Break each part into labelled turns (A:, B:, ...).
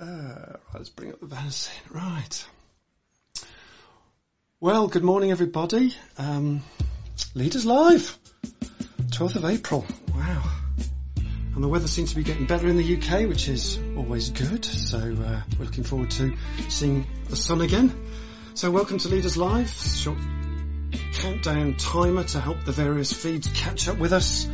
A: Uh, let's bring up the banner scene. Right. Well, good morning, everybody. Um, Leaders Live, 12th of April. Wow. And the weather seems to be getting better in the UK, which is always good. So uh, we're looking forward to seeing the sun again. So welcome to Leaders Live. Short countdown timer to help the various feeds catch up with us.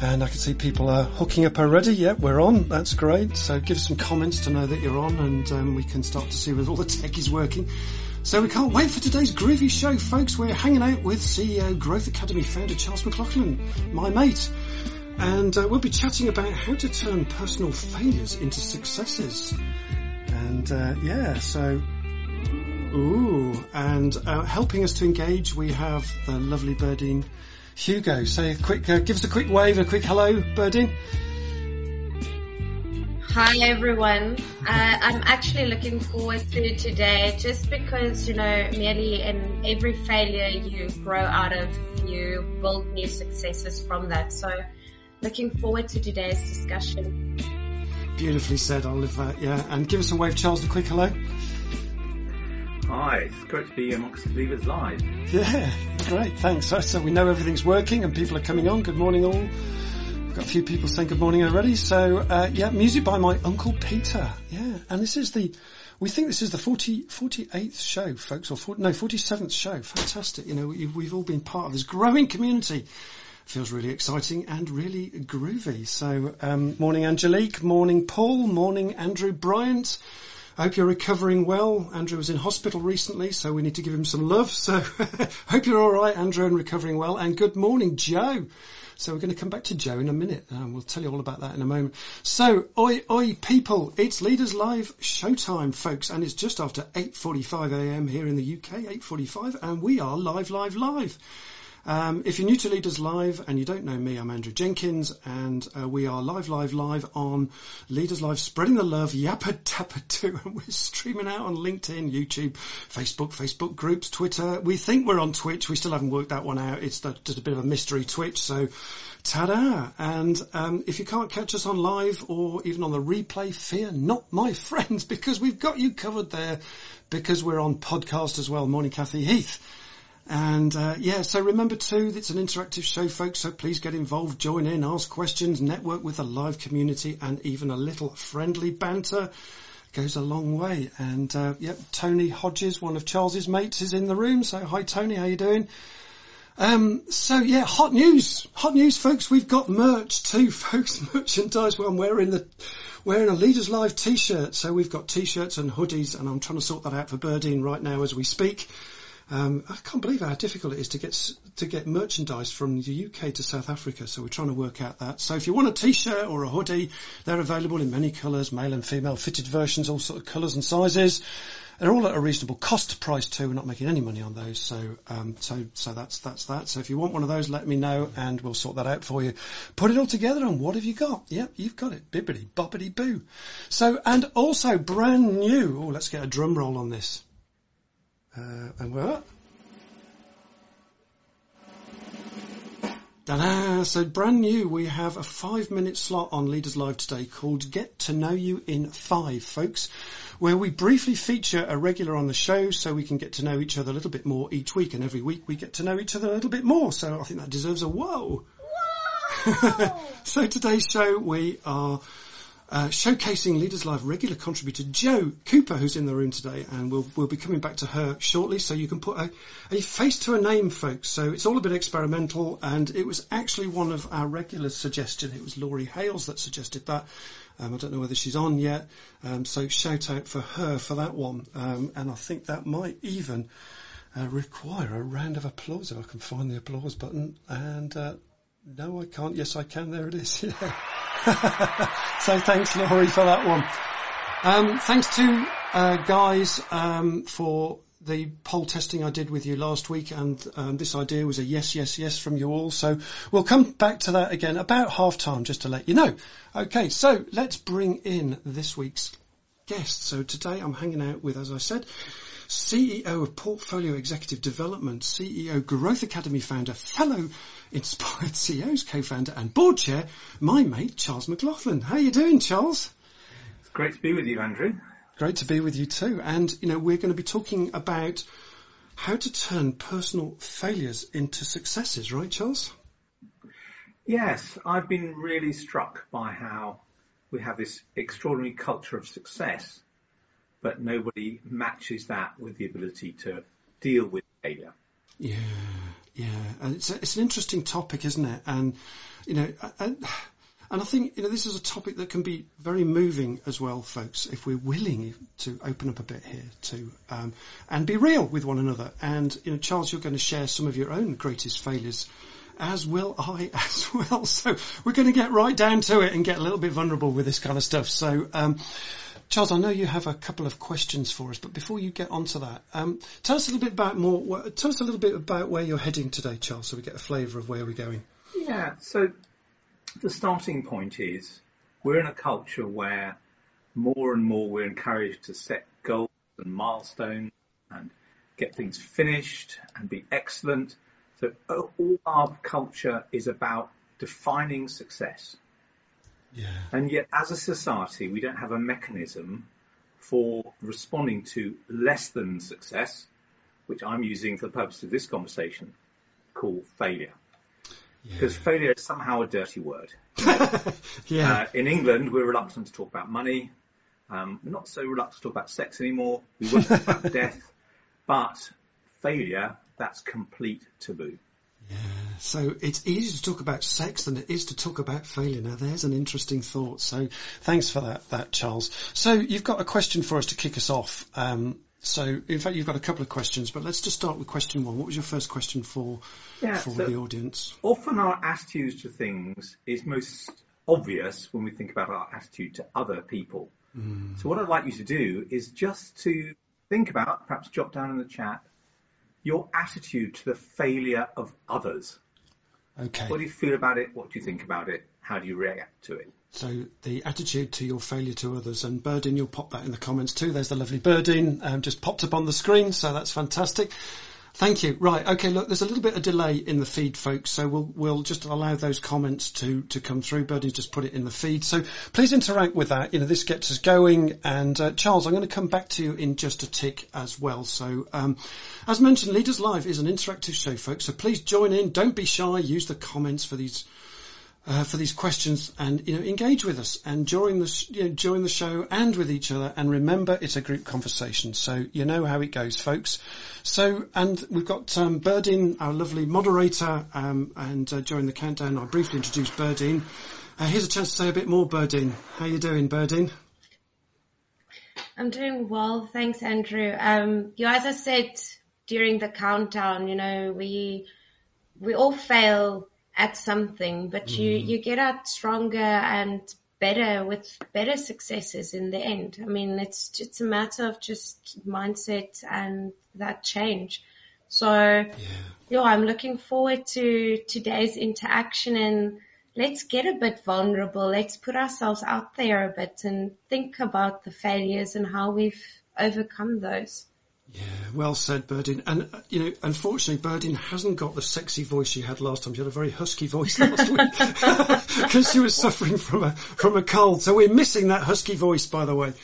A: And I can see people are hooking up already. Yeah, we're on. That's great. So give us some comments to know that you're on and um, we can start to see whether all the tech is working. So we can't wait for today's groovy show, folks. We're hanging out with CEO Growth Academy founder Charles McLachlan, my mate. And uh, we'll be chatting about how to turn personal failures into successes. And uh, yeah, so ooh, and uh, helping us to engage, we have the lovely Birdine Hugo. Say a quick, uh, give us a quick wave, a quick hello, Birdie.
B: Hi everyone. Uh, I'm actually looking forward to today just because, you know, merely in every failure you grow out of, you build new successes from that. So looking forward to today's discussion.
A: Beautifully said, I'll live that, yeah. And give us a wave, Charles, a quick hello.
C: Hi, it's great to be amongst Leaders Live.
A: Yeah, great, thanks. So we know everything's working and people are coming on. Good morning all. We've got a few people saying good morning already. So, uh, yeah, music by my Uncle Peter. Yeah, and this is the, we think this is the 40, 48th show, folks, or 40, no, 47th show. Fantastic. You know, we've all been part of this growing community. Feels really exciting and really groovy. So, um, morning Angelique, morning Paul, morning Andrew Bryant. I hope you're recovering well. Andrew was in hospital recently, so we need to give him some love. So hope you're all right, Andrew, and recovering well. And good morning, Joe. So we're going to come back to Joe in a minute. Um, we'll tell you all about that in a moment. So, oi, oi, people, it's Leaders Live showtime, folks, and it's just after 8.45am here in the UK, 8.45, and we are live, live, live. Um, if you're new to Leaders Live and you don't know me, I'm Andrew Jenkins, and uh, we are live, live, live on Leaders Live, spreading the love, yappa tappa too, and we're streaming out on LinkedIn, YouTube, Facebook, Facebook groups, Twitter. We think we're on Twitch. We still haven't worked that one out. It's just a bit of a mystery Twitch, so ta-da! And um, if you can't catch us on live or even on the replay, fear not, my friends, because we've got you covered there. Because we're on podcast as well. Morning, Kathy Heath. And uh, yeah, so remember too, it's an interactive show, folks. So please get involved, join in, ask questions, network with the live community, and even a little friendly banter goes a long way. And uh, yep, Tony Hodges, one of Charles's mates, is in the room. So hi, Tony, how you doing? Um, so yeah, hot news, hot news, folks. We've got merch too, folks. Merchandise. Well, I'm wearing the wearing a Leaders Live T-shirt. So we've got T-shirts and hoodies, and I'm trying to sort that out for Birdine right now as we speak. Um, I can't believe how difficult it is to get to get merchandise from the UK to South Africa. So we're trying to work out that. So if you want a T-shirt or a hoodie, they're available in many colours, male and female, fitted versions, all sort of colours and sizes. They're all at a reasonable cost price too. We're not making any money on those, so um, so so that's that's that. So if you want one of those, let me know and we'll sort that out for you. Put it all together and what have you got? Yep, you've got it. Bibbity boppity boo. So and also brand new. Oh, let's get a drum roll on this. Uh, and what? Ta-da! So brand new, we have a five minute slot on Leaders Live today called Get to Know You in Five, folks, where we briefly feature a regular on the show so we can get to know each other a little bit more each week and every week we get to know each other a little bit more. So I think that deserves a whoa.
B: Whoa!
A: so today's show we are uh, showcasing Leaders Live regular contributor Jo Cooper, who's in the room today, and we'll we'll be coming back to her shortly. So you can put a, a face to a name, folks. So it's all a bit experimental, and it was actually one of our regulars' suggestion. It was Laurie Hales that suggested that. Um, I don't know whether she's on yet, um, so shout out for her for that one. Um, and I think that might even uh, require a round of applause if I can find the applause button. And uh, no, I can't. Yes, I can. There it is. Yeah. so thanks, Laurie, for that one. Um, thanks to uh, guys um, for the poll testing I did with you last week, and um, this idea was a yes, yes, yes from you all. So we'll come back to that again about half time, just to let you know. Okay, so let's bring in this week's guest. So today I'm hanging out with, as I said, CEO of Portfolio Executive Development, CEO Growth Academy founder, fellow Inspired CEOs co-founder and board chair, my mate Charles McLachlan. How are you doing, Charles?
C: It's great to be with you, Andrew.
A: Great to be with you too. And, you know, we're going to be talking about how to turn personal failures into successes, right, Charles?
C: Yes, I've been really struck by how we have this extraordinary culture of success, but nobody matches that with the ability to deal with failure.
A: Yeah, yeah, and it's a, it's an interesting topic, isn't it? And you know, and, and I think you know this is a topic that can be very moving as well, folks, if we're willing to open up a bit here to um, and be real with one another. And you know, Charles, you're going to share some of your own greatest failures as will I as well. So we're going to get right down to it and get a little bit vulnerable with this kind of stuff. So, um, Charles, I know you have a couple of questions for us, but before you get onto that, um, tell us a little bit about more. Tell us a little bit about where you're heading today, Charles, so we get a flavour of where we're going.
C: Yeah. So the starting point is we're in a culture where more and more we're encouraged to set goals and milestones and get things finished and be excellent. So all our culture is about defining success.
A: Yeah.
C: And yet, as a society, we don't have a mechanism for responding to less than success, which I'm using for the purpose of this conversation, called failure. Because yeah. failure is somehow a dirty word.
A: yeah.
C: Uh, in England, we're reluctant to talk about money. Um, we're not so reluctant to talk about sex anymore. We won't talk about death. But failure, that's complete taboo.
A: Yeah, so it's easier to talk about sex than it is to talk about failure. Now there's an interesting thought. So thanks for that, that Charles. So you've got a question for us to kick us off. Um, so in fact you've got a couple of questions, but let's just start with question one. What was your first question for yeah, for so the audience?
C: Often our attitudes to things is most obvious when we think about our attitude to other people. Mm. So what I'd like you to do is just to think about, perhaps jot down in the chat, your attitude to the failure of others.
A: Okay.
C: What do you feel about it? What do you think about it? How do you react to it?
A: So the attitude to your failure to others, and Birdin, you'll pop that in the comments too. There's the lovely Birdin, um, just popped up on the screen, so that's fantastic. Thank you. Right. Okay. Look, there's a little bit of delay in the feed, folks. So we'll we'll just allow those comments to to come through. Birdie's just put it in the feed. So please interact with that. You know, this gets us going. And uh, Charles, I'm going to come back to you in just a tick as well. So um, as mentioned, Leaders Live is an interactive show, folks. So please join in. Don't be shy. Use the comments for these uh, for these questions and you know engage with us and during the you know, the show and with each other. And remember it's a group conversation so you know how it goes folks. So and we've got um, Birdine our lovely moderator um, and uh, during the countdown I briefly introduced Birdine uh, here's a chance to say a bit more Birdine how you doing Birdine
B: I'm doing well. Thanks Andrew. Um, you as I said during the countdown you know we we all fail at something, but mm. you, you get out stronger and better with better successes in the end. I mean, it's, it's a matter of just mindset and that change. So yeah. yeah, I'm looking forward to today's interaction and let's get a bit vulnerable. Let's put ourselves out there a bit and think about the failures and how we've overcome those.
A: Yeah, well said, Birdin. And, uh, you know, unfortunately, Birdin hasn't got the sexy voice she had last time. She had a very husky voice last week because she was suffering from a, from a cold. So we're missing that husky voice, by the way.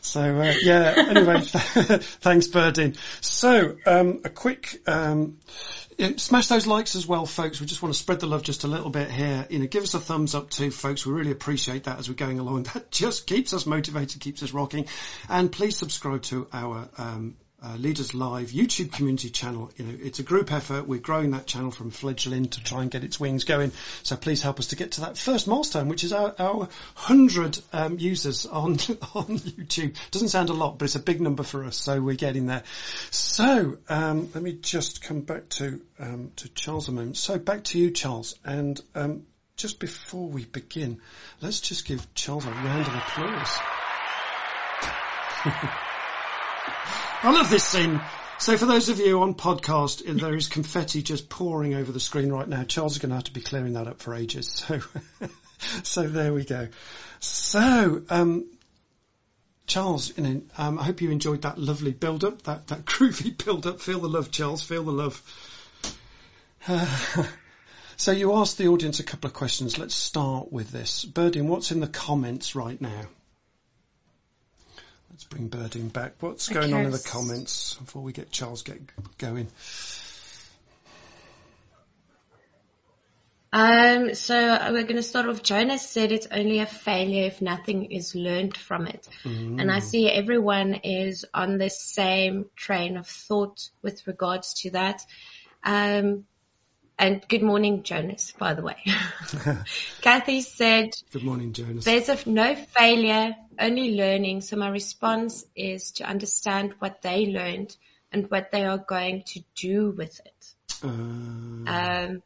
A: So, uh, yeah, anyway, thanks, Birdin. So, um, a quick, um, smash those likes as well, folks. We just want to spread the love just a little bit here. You know, give us a thumbs up too, folks. We really appreciate that as we're going along. That just keeps us motivated, keeps us rocking. And please subscribe to our um, uh, Leaders Live YouTube community channel. You know, it's a group effort. We're growing that channel from fledgling to try and get its wings going. So please help us to get to that first milestone, which is our, our hundred um, users on on YouTube. Doesn't sound a lot, but it's a big number for us. So we're getting there. So um, let me just come back to um, to Charles a moment. So back to you, Charles, and um, just before we begin, let's just give Charles a round of applause. I love this scene. So for those of you on podcast, there is confetti just pouring over the screen right now. Charles is going to have to be clearing that up for ages. So, so there we go. So, um, Charles, you know, um, I hope you enjoyed that lovely build-up, that, that groovy build-up. Feel the love, Charles. Feel the love. Uh, so you asked the audience a couple of questions. Let's start with this. Birding, what's in the comments right now? Let's bring Birding back. What's going on in the comments before we get Charles get going?
B: Um, so we're going to start off. Jonas said it's only a failure if nothing is learned from it. And I see everyone is on the same train of thought with regards to that. Um, and good morning, Jonas, by the way. Kathy said,
A: Good morning, Jonas.
B: there's of no failure, only learning. So my response is to understand what they learned and what they are going to do with it.
A: Uh,
B: Um,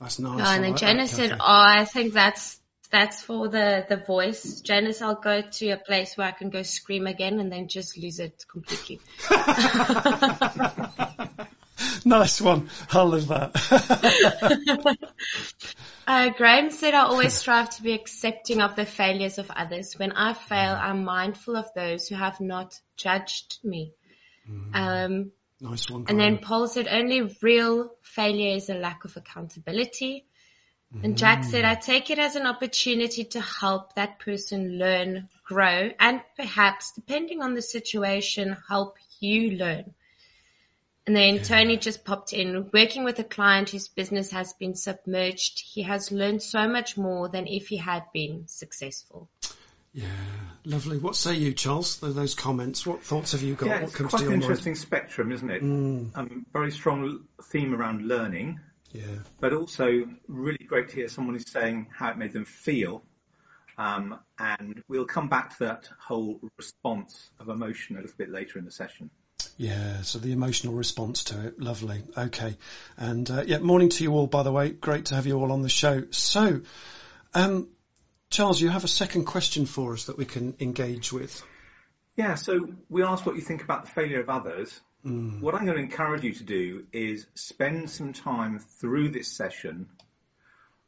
A: that's nice.
B: Oh, and then
A: like
B: Janice said,
A: Kathy.
B: "Oh, I think that's that's for the the voice." Janice, I'll go to a place where I can go scream again and then just lose it completely.
A: nice one. I love that.
B: Uh, Graham said, "I always strive to be accepting of the failures of others. When I fail, I'm mindful of those who have not judged me." Um,
A: nice one.
B: And then Paul said only real failure is a lack of accountability. And Jack said, I take it as an opportunity to help that person learn, grow, and perhaps, depending on the situation, help you learn. And then Tony just popped in, working with a client whose business has been submerged. He has learned so much more than if he had been successful.
A: Yeah, lovely. What say you, Charles? Those comments. What thoughts have you got?
C: Yeah,
A: what
C: it's
A: comes
C: quite
A: to
C: an
A: your mind?
C: interesting spectrum, isn't it?
A: Mm,
C: Um, very strong theme around learning,
A: yeah,
C: but also really great to hear someone who's saying how it made them feel. Um, and we'll come back to that whole response of emotion a little bit later in the session.
A: Yeah. So the emotional response to it, lovely. Okay, and uh, yeah, morning to you all. By the way, great to have you all on the show. So, um, Charles, you have a second question for us that we can engage with.
C: Yeah, so we asked what you think about the failure of others.
A: Mm,
C: What I'm going to encourage you to do is spend some time through this session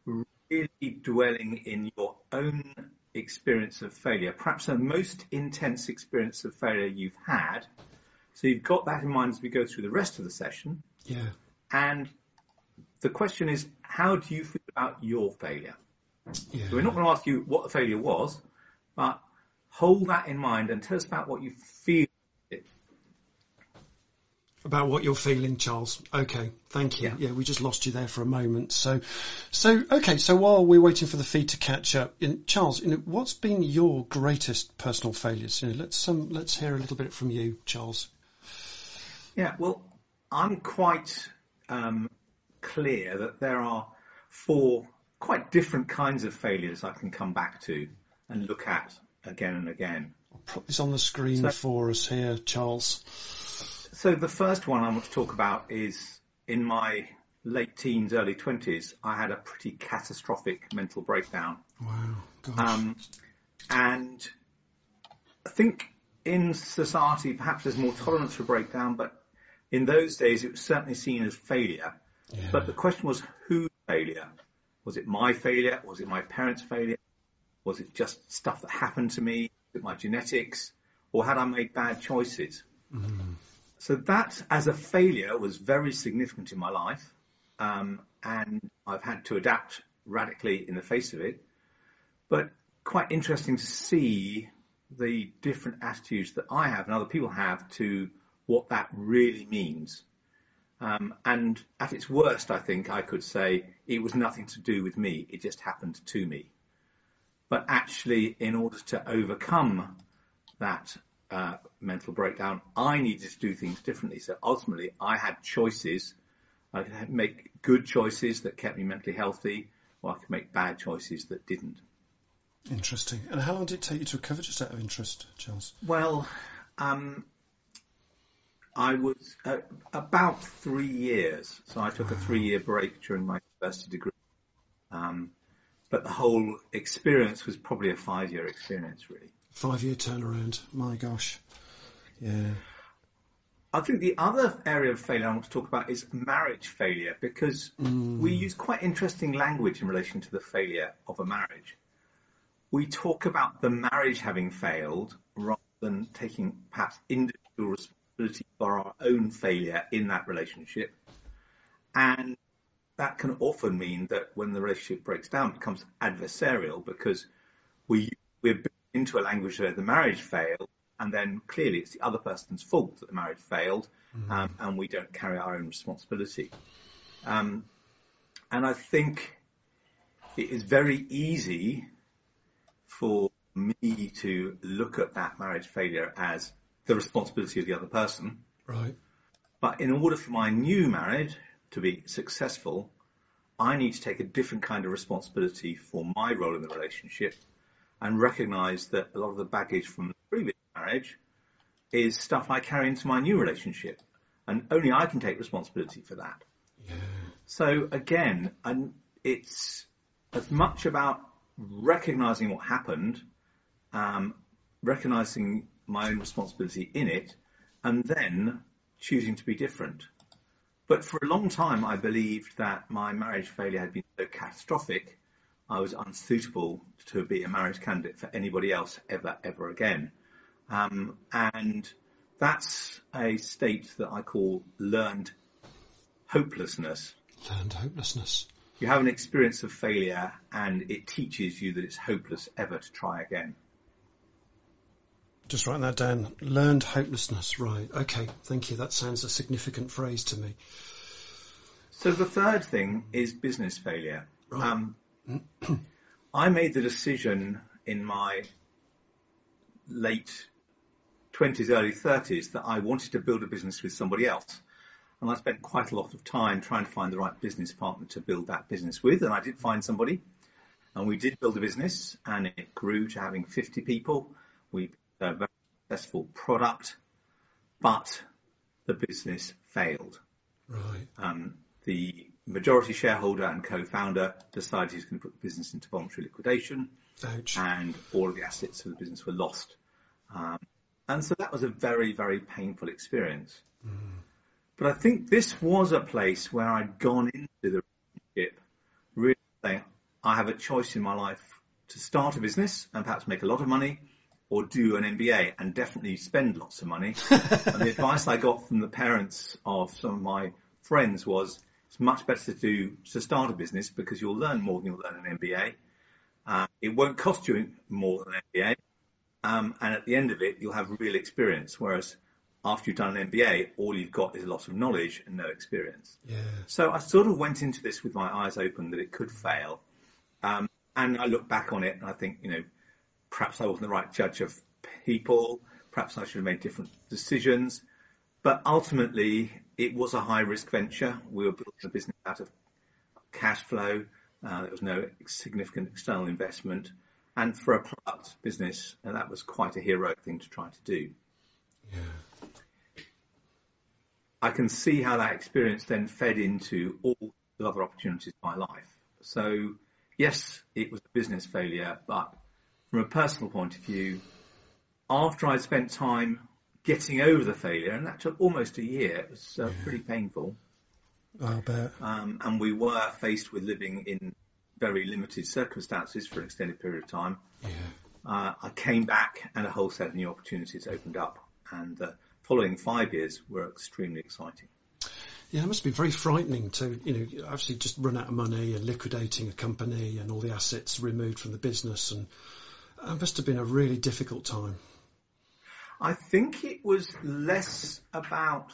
C: really dwelling in your own experience of failure, perhaps the most intense experience of failure you've had. So you've got that in mind as we go through the rest of the session.
A: yeah,
C: And the question is, how do you feel about your failure?
A: yeah.
C: So we're not going to ask you what the failure was, but hold that in mind and tell us about what you feel.
A: about what you're feeling, Charles. Okay, thank you.
C: Yeah.
A: Yeah. we just lost you there for a moment. So, so okay. So while we're waiting for the feed to catch up, in, Charles, you know, what's been your greatest personal failures? You know, let's um, let's hear a little bit from you, Charles.
C: Yeah, well, I'm quite um, clear that there are four quite different kinds of failures I can come back to and look at again and again.
A: I'll put this on the screen
C: So-
A: for us here, Charles.
C: So the first one I want to talk about is in my late teens, early 20s, I had a pretty catastrophic mental breakdown.
A: Wow, gosh.
C: Um, and I think in society, perhaps there's more tolerance for breakdown, but in those days, it was certainly seen as failure.
A: yeah.
C: But the question was whose failure? Was it my failure? Was it my parents' failure? Was it just stuff that happened to me? Was it my genetics? Or had I made bad choices? So that as a failure was very significant in my life. Um, and I've had to adapt radically in the face of it. But quite interesting to see the different attitudes that I have and other people have to what that really means. Um, and at its worst, I think I could say it was nothing to do with me. It just happened to me. But actually, in order to overcome that uh, mental breakdown, I needed to do things differently. So ultimately, I had choices. I could make good choices that kept me mentally healthy, or I could make bad choices that didn't.
A: Interesting. And how long did it take you to recover, just out of interest, Charles?
C: Well, um, I was uh, about three years. So I took a three-year break during my university degree. Um, but the whole experience was probably a five-year experience, really.
A: Five year turnaround. My gosh. Yeah.
C: I think the other area of failure I want to talk about is marriage failure because we use quite interesting language in relation to the failure of a marriage. We talk about the marriage having failed rather than taking perhaps individual responsibility for our own failure in that relationship. And that can often mean that when the relationship breaks down, it becomes adversarial because we, we're into a language where the marriage failed, and then clearly it's the other person's fault that the marriage failed, um, and we don't carry our own responsibility. Um, and I think it is very easy for me to look at that marriage failure as the responsibility of the other person.
A: Right.
C: But in order for my new marriage to be successful, I need to take a different kind of responsibility for my role in the relationship and recognize that a lot of the baggage from the previous marriage is stuff I carry into my new relationship. And only I can take responsibility for that.
A: Yeah.
C: So again, and it's as much about recognizing what happened, um, recognizing my own responsibility in it, and then choosing to be different. But for a long time, I believed that my marriage failure had been so catastrophic, I was unsuitable to be a marriage candidate for anybody else ever, ever again. Um, and that's a state that I call learned hopelessness.
A: Learned hopelessness.
C: You have an experience of failure and it teaches you that it's hopeless ever to try again.
A: Just writing that down. Learned hopelessness. Right. Okay. Thank you. That sounds a significant phrase to me.
C: So the third thing is business failure.
A: Right.
C: Um, I made the decision in my late 20s, early 30s that I wanted to build a business with somebody else. And I spent quite a lot of time trying to find the right business partner to build that business with. And I did find somebody. And we did build a business and it grew to having 50 people. We a very successful product, but the business failed.
A: Right.
C: Um, the majority shareholder and co-founder decided he's going to put the business into voluntary liquidation
A: Ouch.
C: and all of the assets of the business were lost. Um, and so that was a very, very painful experience. But I think this was a place where I'd gone into the relationship really saying, I have a choice in my life to start a business and perhaps make a lot of money or do an MBA and definitely spend lots of money. and the advice I got from the parents of some of my friends was it's much better to do, to start a business because you'll learn more than you'll learn an MBA. Uh, it won't cost you more than an MBA. Um, and at the end of it, you'll have real experience. Whereas after you've done an MBA, all you've got is a lot of knowledge and no experience.
A: Yeah.
C: So I sort of went into this with my eyes open that it could fail. Um, and I look back on it and I think, you know, perhaps I wasn't the right judge of people. Perhaps I should have made different decisions. But ultimately, it was a high risk venture. We were building a business out of cash flow. Uh, there was no significant external investment. And for a product business, uh, that was quite a heroic thing to try to do.
A: Yeah.
C: I can see how that experience then fed into all the other opportunities in my life. So yes, it was a business failure, but from a personal point of view, after I'd spent time getting over the failure, and that took almost a year, it was uh, pretty painful.
A: I'll bet.
C: Um, and we were faced with living in very limited circumstances for an extended period of time.
A: Yeah.
C: Uh, I came back and a whole set of new opportunities opened up. And the following five years were extremely exciting.
A: Yeah, it must be very frightening to, you know, obviously just run out of money and liquidating a company and all the assets removed from the business, and it must have been a really difficult time.
C: I think it was less about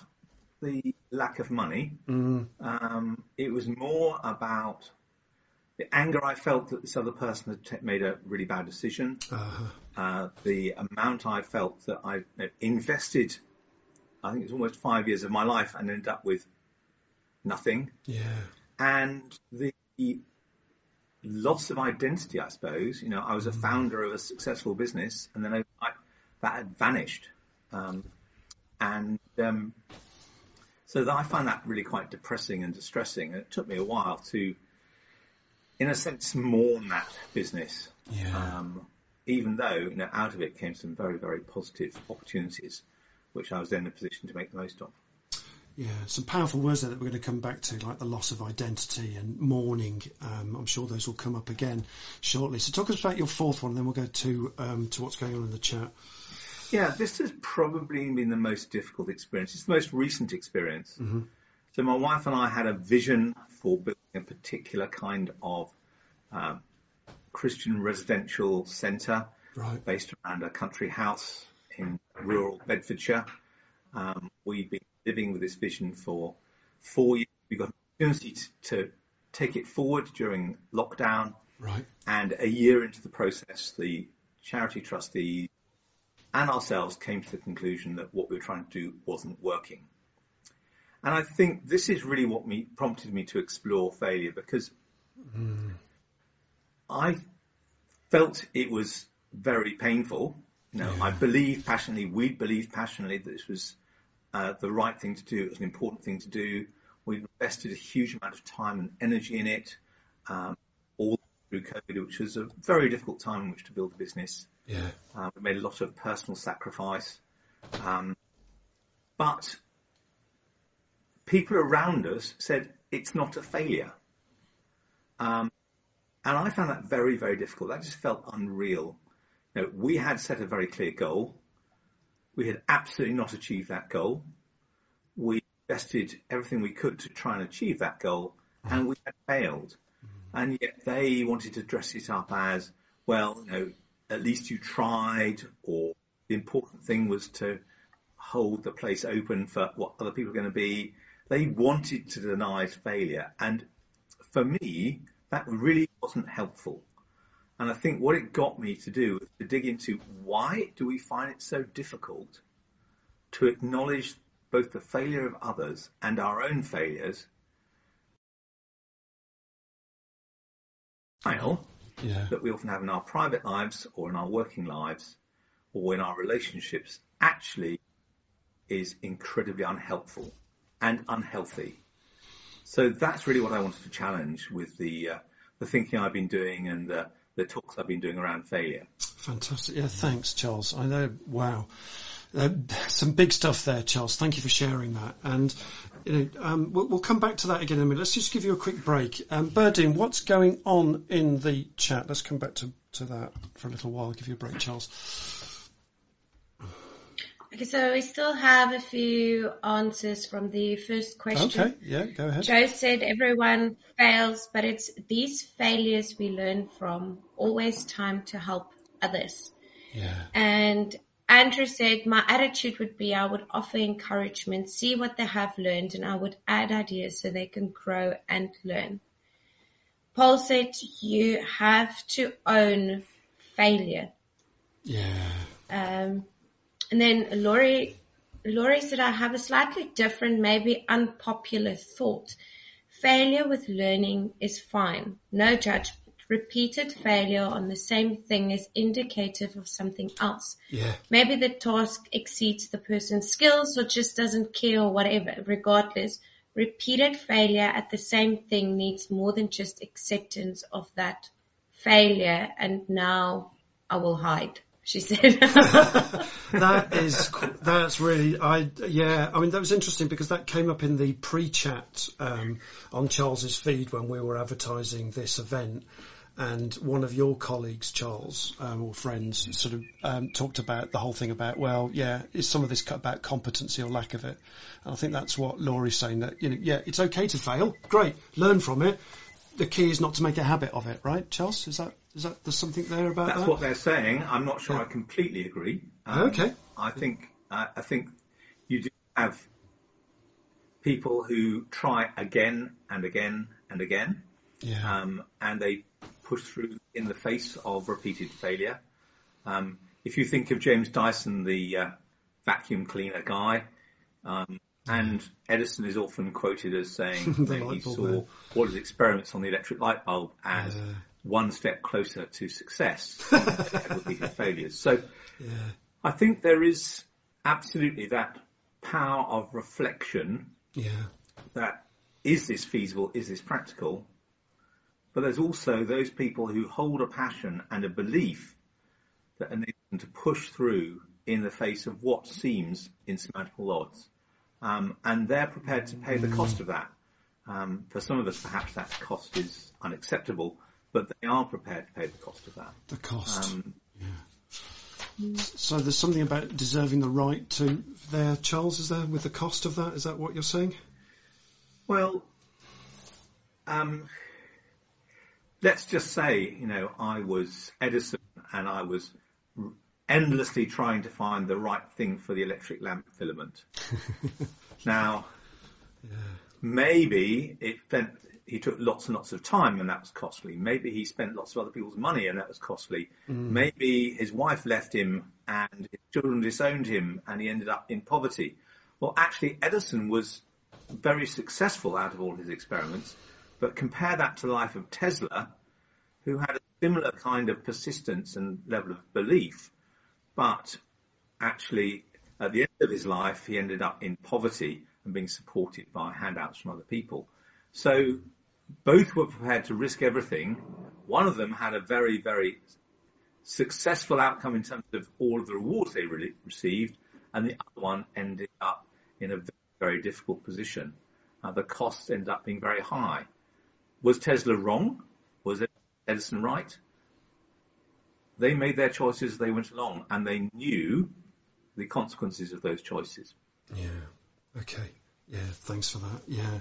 C: the lack of money. Um, it was more about the anger I felt that this other person had t- made a really bad decision.
A: Uh-huh.
C: Uh, the amount I felt that I invested, I think it was almost five years of my life and ended up with nothing.
A: Yeah.
C: And the loss of identity, I suppose. You know, I was a founder of a successful business and then overnight that had vanished. Um, and um, so that I find that really quite depressing and distressing. And it took me a while to, in a sense, mourn that business.
A: Yeah.
C: Um, even though, you know, out of it came some very, very positive opportunities, which I was then in a position to make the most of.
A: Yeah, some powerful words there that we're going to come back to, like the loss of identity and mourning. Um, I'm sure those will come up again shortly. So talk us about your fourth one, and then we'll go to um, to what's going on in the chat.
C: Yeah, this has probably been the most difficult experience. It's the most recent experience. So my wife and I had a vision for building a particular kind of um, Christian residential centre
A: Right.
C: based around a country house in rural Bedfordshire. Um, we've been living with this vision for four years. We got an opportunity to take it forward during lockdown,
A: Right.
C: and a year into the process, the charity trustees and ourselves came to the conclusion that what we were trying to do wasn't working. And I think this is really what me, prompted me to explore failure because hmm. I felt it was very painful. You know, I believed passionately, we believed passionately that this was uh, the right thing to do. It was an important thing to do. We invested a huge amount of time and energy in it, um, all through COVID, which was a very difficult time in which to build a business.
A: Yeah.
C: Uh, we made a lot of personal sacrifice. Um, but people around us said it's not a failure. Um, and I found that very, very difficult. That just felt unreal. You know, we had set a very clear goal. We had absolutely not achieved that goal. We invested everything we could to try and achieve that goal, and we had failed. Mm-hmm. And yet they wanted to dress it up as, well, you know, at least you tried, or the important thing was to hold the place open for what other people are going to be. They wanted to deny failure. And for me, that really wasn't helpful. And I think what it got me to do was to dig into why do we find it so difficult to acknowledge both the failure of others and our own failures.
A: Yeah.
C: that we often have in our private lives or in our working lives or in our relationships actually is incredibly unhelpful and unhealthy. So that's really what I wanted to challenge with the uh, the thinking I've been doing and uh, the talks I've been doing around failure.
A: Fantastic. Yeah, thanks, Charles. I know. Wow. Uh, some big stuff there, Charles. Thank you for sharing that. And you know, um, we'll, we'll come back to that again in a minute. Let's just give you a quick break. Um, Berdine, what's going on in the chat? Let's come back to, to that for a little while. give you a break, Charles.
B: Okay, so we still have a few answers from the first question.
A: Okay. Yeah, go ahead.
B: Joe said everyone fails, but it's these failures we learn from. Always time to help others.
A: Yeah.
B: And Andrew said my attitude would be I would offer encouragement, see what they have learned, and I would add ideas so they can grow and learn. Paul said you have to own failure.
A: Yeah.
B: Um, and then Laurie, Laurie said, I have a slightly different, maybe unpopular thought. Failure with learning is fine. No judgment. Repeated failure on the same thing is indicative of something else.
A: Yeah.
B: Maybe the task exceeds the person's skills or just doesn't care or whatever. Regardless, repeated failure at the same thing needs more than just acceptance of that failure and now I will hide, she said.
A: that is that's really I yeah I mean that was interesting because that came up in the pre-chat um, on Charles's feed when we were advertising this event and one of your colleagues Charles um, or friends sort of um, talked about the whole thing about well yeah is some of this about competency or lack of it and I think that's what Laurie's saying that you know yeah it's okay to fail great learn from it the key is not to make a habit of it right Charles is that is that there's something there about that?
C: That's
A: that
C: what they're saying. I'm not sure I completely agree. Um,
A: Okay.
C: I think uh, I think you do have people who try again and again and again,
A: yeah
C: um, and they push through in the face of repeated failure. Um, if you think of James Dyson, the uh, vacuum cleaner guy, um, and Edison is often quoted as saying that he saw
A: man.
C: all his experiments on the electric light bulb as
A: Yeah.
C: one step closer to success than they had repeated failures. So
A: yeah
C: I think there is absolutely that power of reflection
A: yeah
C: that is this feasible, is this practical? But there's also those people who hold a passion and a belief that enable them to push through in the face of what seems insurmountable odds. Um, and they're prepared to pay the cost of that. Um, for some of us, perhaps that cost is unacceptable, but they are prepared to pay the cost of that.
A: the cost
C: Um,
A: So there's something about deserving the right to there, Charles, is there, with the cost of that? Is that what you're saying?
C: Well, um, let's just say, you know, I was Edison and I was endlessly trying to find the right thing for the electric lamp filament. now, maybe it spent, he took lots and lots of time and that was costly. Maybe he spent lots of other people's money and that was costly. Mm. Maybe his wife left him and his children disowned him and he ended up in poverty. Well, actually, Edison was very successful out of all his experiments, but compare that to the life of Tesla, who had a similar kind of persistence and level of belief, but actually at the end of his life, he ended up in poverty and being supported by handouts from other people. So both were prepared to risk everything. One of them had a very, very successful outcome in terms of all of the rewards they really received, and the other one ended up in a very, very difficult position. Uh, the costs ended up being very high. Was Tesla wrong? Was Edison right? They made their choices as they went along, and they knew the consequences of those choices.
A: Yeah. Okay. Yeah. Thanks for that. Yeah.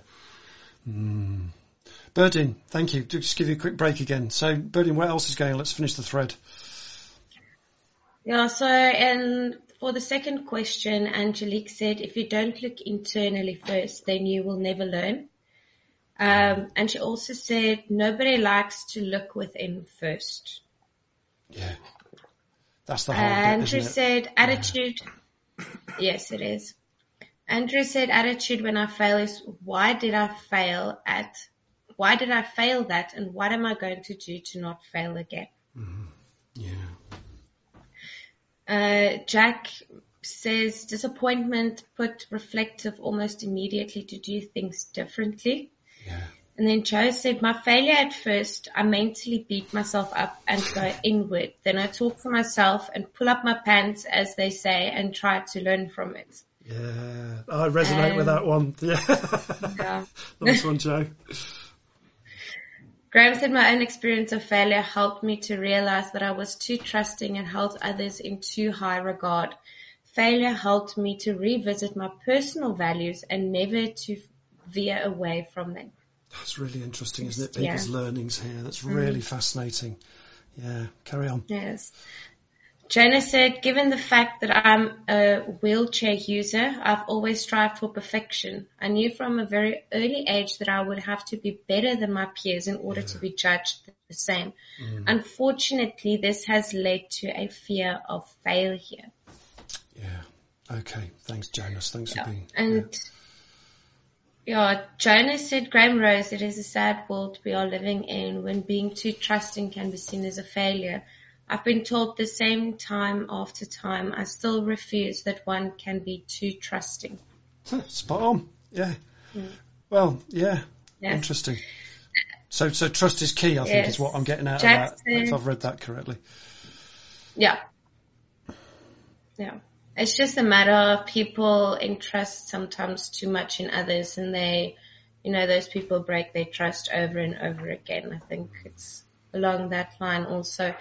A: Mm. Berdin, thank you. Just give you a quick break again. So, Berdin, what else is going on? Let's finish the thread.
B: Yeah, so and for the second question, Angelique said, if you don't look internally first, then you will never learn. Um, and she also said, nobody likes to look within first.
A: Yeah. That's the hard bit,
B: Andrew
A: isn't it?
B: said, attitude. Yes, it is. Andrew said, attitude when I fail is, why did I fail at, why did I fail that and what am I going to do to not fail again?
A: Yeah.
B: Uh, Jack says disappointment put reflective almost immediately to do things differently.
A: Yeah.
B: And then Joe said, my failure at first, I mentally beat myself up and go inward. Then I talk to myself and pull up my pants, as they say, and try to learn from it.
A: Yeah. I resonate with
B: Um,
A: that one. Yeah.
B: Yeah.
A: nice one, Joe.
B: Graham said my own experience of failure helped me to realize that I was too trusting and held others in too high regard. Failure helped me to revisit my personal values and never to veer away from them.
A: That's really interesting, isn't it?
B: Yeah.
A: People's learnings here. That's really mm. fascinating. Yeah. Carry on.
B: Yes. Jonah said, given the fact that I'm a wheelchair user, I've always strived for perfection. I knew from a very early age that I would have to be better than my peers in order to be judged the same. Mm. Unfortunately, this has led to a fear of failure.
A: Yeah. Okay. Thanks, Jonas. Thanks for being.
B: And yeah, Jonas said, Graham Rose, it is a sad world we are living in when being too trusting can be seen as a failure. I've been told the same time after time. I still refuse that one can be too trusting.
A: Spot on. Yeah. Hmm. Well, yeah.
B: Yes.
A: Interesting. So, so trust is key. I think is what I'm getting out of that. If I've read that correctly.
B: Yeah. Yeah. It's just a matter of people entrust sometimes too much in others and they, you know, those people break their trust over and over again. I think it's along that line also.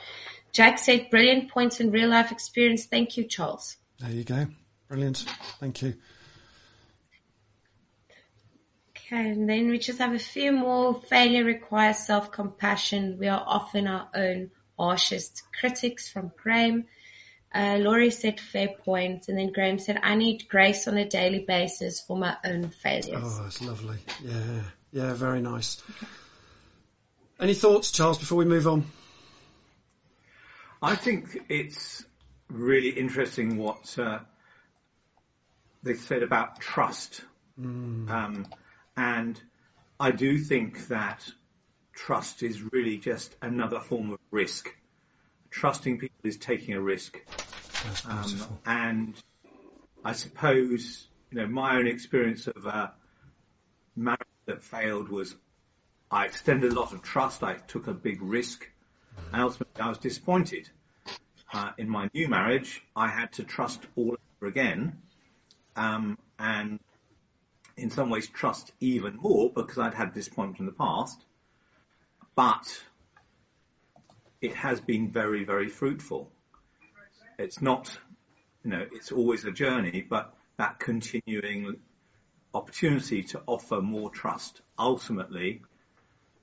B: Jack said brilliant points in real life experience. Thank you, Charles.
A: There you go. Brilliant. Thank you.
B: Okay, and then we just have a few more. Failure requires self-compassion. We are often our own harshest critics from Graham. Uh, Laurie said fair points, point, and then Graham said, I need grace on a daily basis for my own failures.
A: Oh, that's lovely. Yeah. Yeah. Very nice. Any thoughts, Charles, before we move on?
C: I think it's really interesting what uh, they said about trust. Um, and I do think that trust is really just another form of risk. Trusting people is taking a risk. Um, and I suppose, you know, my own experience of a marriage that failed was I extended a lot of trust. I took a big risk and ultimately I was disappointed. Uh, in my new marriage, I had to trust all over again. Um, and in some ways trust even more because I'd had disappointment in the past. But it has been very, very fruitful. It's not, you know, it's always a journey, but that continuing opportunity to offer more trust ultimately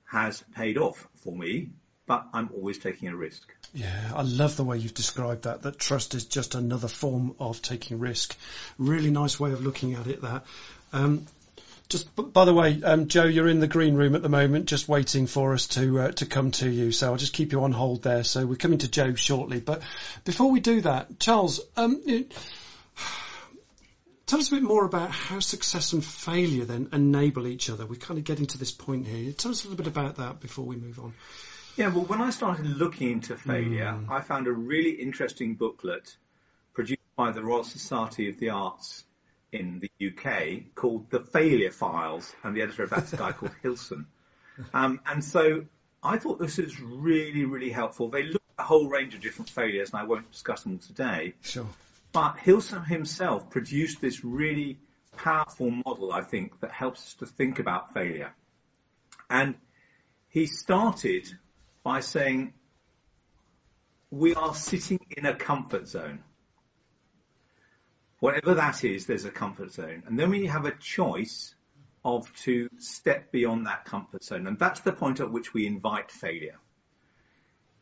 C: has paid off for me but I'm always taking a risk.
A: Yeah, I love the way you've described that, that trust is just another form of taking risk. Really nice way of looking at it, that. Um, just by the way, um, Joe, you're in the green room at the moment, just waiting for us to uh, to come to you. So I'll just keep you on hold there. So we're coming to Joe shortly. But before we do that, Charles, um, tell us a bit more about how success and failure then enable each other. We're kind of getting to this point here. Tell us a little bit about that before we move on.
C: Yeah, well, when I started looking into failure, I found a really interesting booklet produced by the Royal Society of the Arts in the UK called The Failure Files, and the editor of that's a guy called Hilson. Um, and so I thought this was really, really helpful. They look at a whole range of different failures, and I won't discuss them today.
A: Sure.
C: But Hilson himself produced this really powerful model, I think, that helps us to think about failure. And he started by saying, we are sitting in a comfort zone. Whatever that is, there's a comfort zone. And then we have a choice of to step beyond that comfort zone. And that's the point at which we invite failure.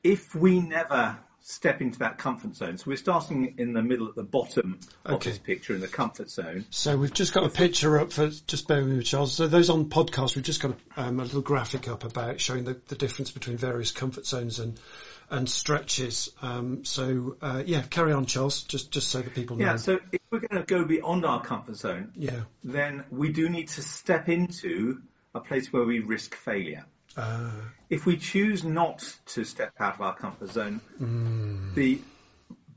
C: If we never step into that comfort zone, so we're starting in the middle at the bottom of
A: Okay.
C: this picture in the comfort zone.
A: So we've just got a picture up for, just bear with me, Charles. So those on podcast, we've just got a, um, a little graphic up about showing the, the difference between various comfort zones and, and stretches. Um, so, uh, yeah, carry on, Charles, just, just so that people know.
C: Yeah, so if we're going to go beyond our comfort zone,
A: yeah.
C: then we do need to step into a place where we risk failure.
A: Uh,
C: If we choose not to step out of our comfort zone, the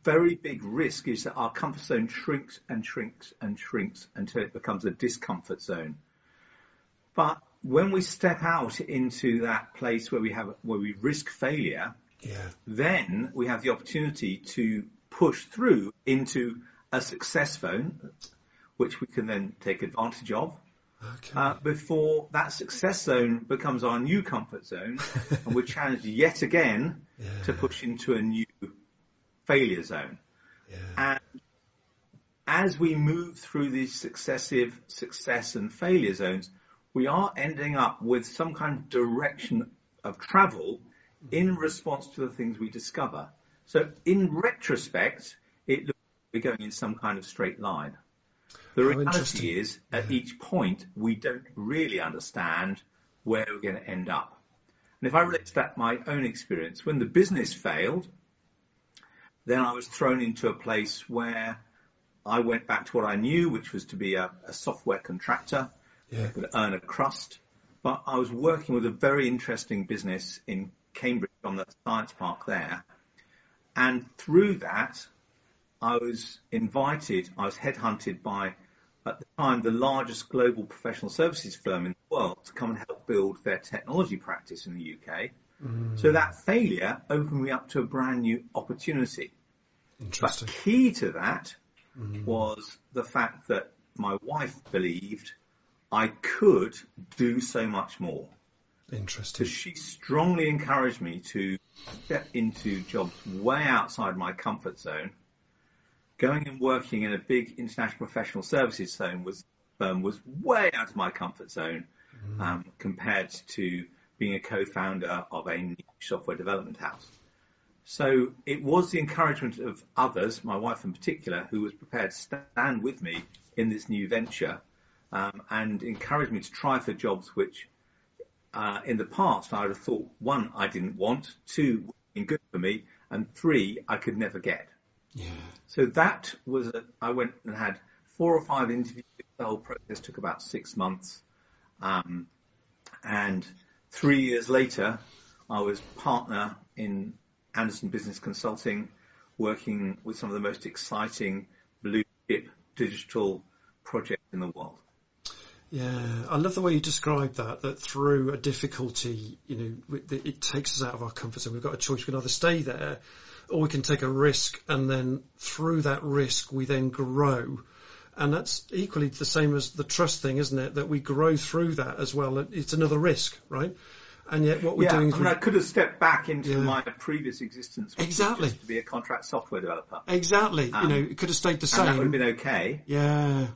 C: very big risk is that our comfort zone shrinks and shrinks and shrinks until it becomes a discomfort zone. But when we step out into that place where we have where we risk failure,
A: yeah.
C: then we have the opportunity to push through into a success zone, which we can then take advantage of
A: Okay.
C: uh, before that success zone becomes our new comfort zone and we're challenged yet again to push into a new failure zone.
A: yeah.
C: And as we move through these successive success and failure zones, we are ending up with some kind of direction of travel in response to the things we discover. So in retrospect, it looks like we're going in some kind of straight line. The reality is, at each point, we don't really understand where we're going to end up. And if I relate to that my own experience, when the business failed, then I was thrown into a place where I went back to what I knew, which was to be a, a software contractor,
A: Yeah.
C: could earn a crust. But I was working with a very interesting business in Cambridge on the science park there. And through that, I was invited, I was headhunted by, time, the largest global professional services firm in the world to come and help build their technology practice in the UK. Mm. So that failure opened me up to a brand new opportunity. But
A: Interesting.
C: key to that mm-hmm. was the fact that my wife believed I could do so much more.
A: Interesting.
C: So she strongly encouraged me to step into jobs way outside my comfort zone. Going and working in a big international professional services zone was firm was way out of my comfort zone um, compared to being a co-founder of a niche software development house. So it was the encouragement of others, my wife in particular, who was prepared to stand with me in this new venture um, and encouraged me to try for jobs which uh, in the past I would have thought, one, I didn't want, two, been good for me, and three, I could never get.
A: Yeah.
C: So that was, a, I went and had four or five interviews. The whole process took about six months. Um, and three years later, I was partner in Andersen Business Consulting, working with some of the most exciting blue chip digital projects in the world.
A: Yeah, I love the way you describe that. That through a difficulty, you know, it it takes us out of our comfort zone. We've got a choice. We can either stay there, or we can take a risk, and then through that risk, we then grow. And that's equally the same as the trust thing, isn't it? That we grow through that as well. It's another risk, right? And yet, what we're
C: yeah,
A: doing
C: I
A: is
C: mean,
A: we-
C: I could have stepped back into
A: Yeah.
C: my previous existence,
A: Exactly.
C: to be a contract software developer,
A: exactly, you
C: Um,
A: know, it could have stayed the
C: and that would have
A: same.
C: been okay.
A: Yeah,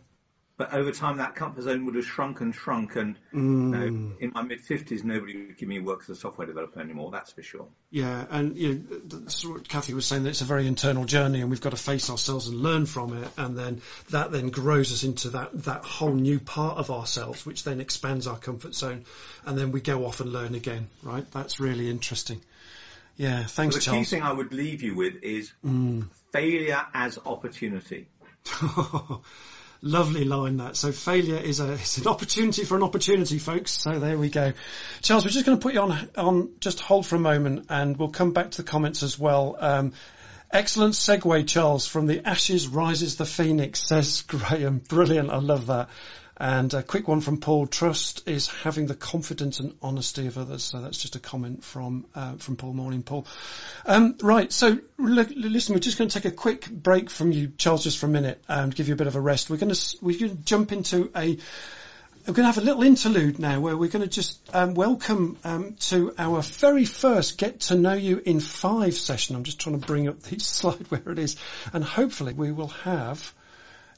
C: but over time that comfort zone would have shrunk and shrunk. And you mm. know, in my mid fifties, nobody would give me work as a software developer anymore. That's for sure.
A: Yeah, and you know, that's what Kathy was saying that it's a very internal journey, and we've got to face ourselves and learn from it, and then that then grows us into that that whole new part of ourselves, which then expands our comfort zone, and then we go off and learn again. Right? That's really interesting. Yeah, thanks,
C: The key thing I would leave you with is mm. failure as opportunity.
A: Lovely line that. So failure is a it's an opportunity for an opportunity, folks. So there we go. Charles, we're just going to put you on on just hold for a moment, and we'll come back to the comments as well. Um, excellent segue, Charles. From the ashes rises the phoenix, says Graham. Brilliant. I love that. And a quick one from Paul. Trust is having the confidence and honesty of others. So that's just a comment from uh, from Paul. Morning, Paul. Um, right. So listen, we're just going to take a quick break from you, Charles, just for a minute, and give you a bit of a rest. We're going to we're going to jump into a we're going to have a little interlude now where we're going to just um, welcome um, to our very first Get to Know You in Five session. I'm just trying to bring up the slide where it is, and hopefully we will have.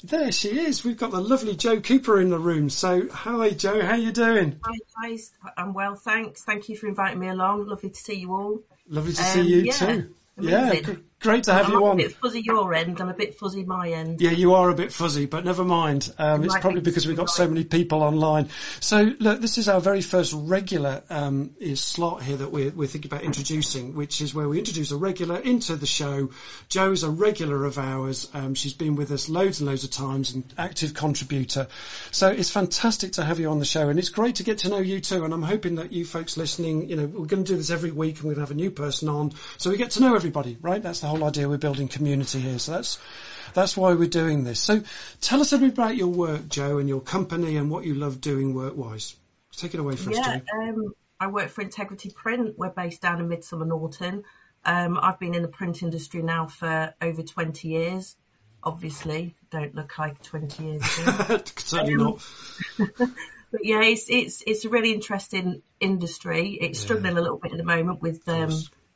A: There she is. We've got the lovely Joe Cooper in the room. So, hi Joe, how you doing?
D: Hi guys, I'm well, thanks. Thank you for inviting me along. Lovely to see you all.
A: Lovely to
D: Um,
A: see you
D: yeah,
A: too. Yeah,
D: amazing.
A: Gr- great to have
D: I'm
A: you
D: a
A: on.
D: bit fuzzy your end, I'm a bit fuzzy my end.
A: Yeah, you are a bit fuzzy, but never mind. Um, it's probably
D: be
A: because we've got so many people online. So look, this is our very first regular um, is slot here that we're, we're thinking about introducing, which is where we introduce a regular into the show. Joe's a regular of ours. Um, she's been with us loads and loads of times, and active contributor. So it's fantastic to have you on the show, and it's great to get to know you too. And I'm hoping that you folks listening, you know, we're going to do this every week, and we're going to have a new person on, so we get to know everybody, right? That's the whole idea. We're building community here, so that's that's why we're doing this. So tell us a bit about your work, Joe, and your company and what you love doing work-wise. Take it away for us,
D: Yeah,
A: Joe.
D: um, I work for Integrity Print. We're based down in Midsomer Norton. Um, I've been in the print industry now for over 20 years. Obviously, don't look like 20 years ago.
A: Certainly
D: Um,
A: not.
D: But yeah, it's it's it's a really interesting industry. It's struggling a little bit at the moment with um.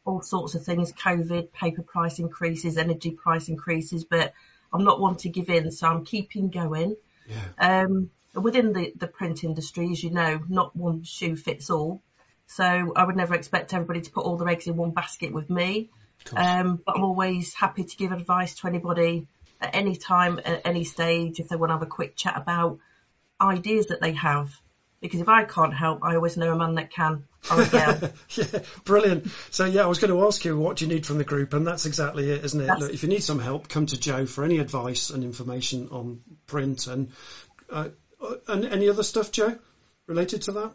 D: All sorts of things: COVID, paper price increases, energy price increases. But I'm not one to give in, so I'm keeping going.
A: Yeah.
D: Um, within the the print industry, as you know, not one shoe fits all. So I would never expect everybody to put all their eggs in one basket with me. Um, but I'm always happy to give advice to anybody at any time, at any stage, if they want to have a quick chat about ideas that they have. Because if I can't help, I always know a man that can, a
A: yeah, brilliant. So yeah, I was going to ask you what do you need from the group, and that's exactly it, isn't it? Look, if you need some help, come to Joe for any advice and information on print and uh, and any other stuff, Joe, related to that.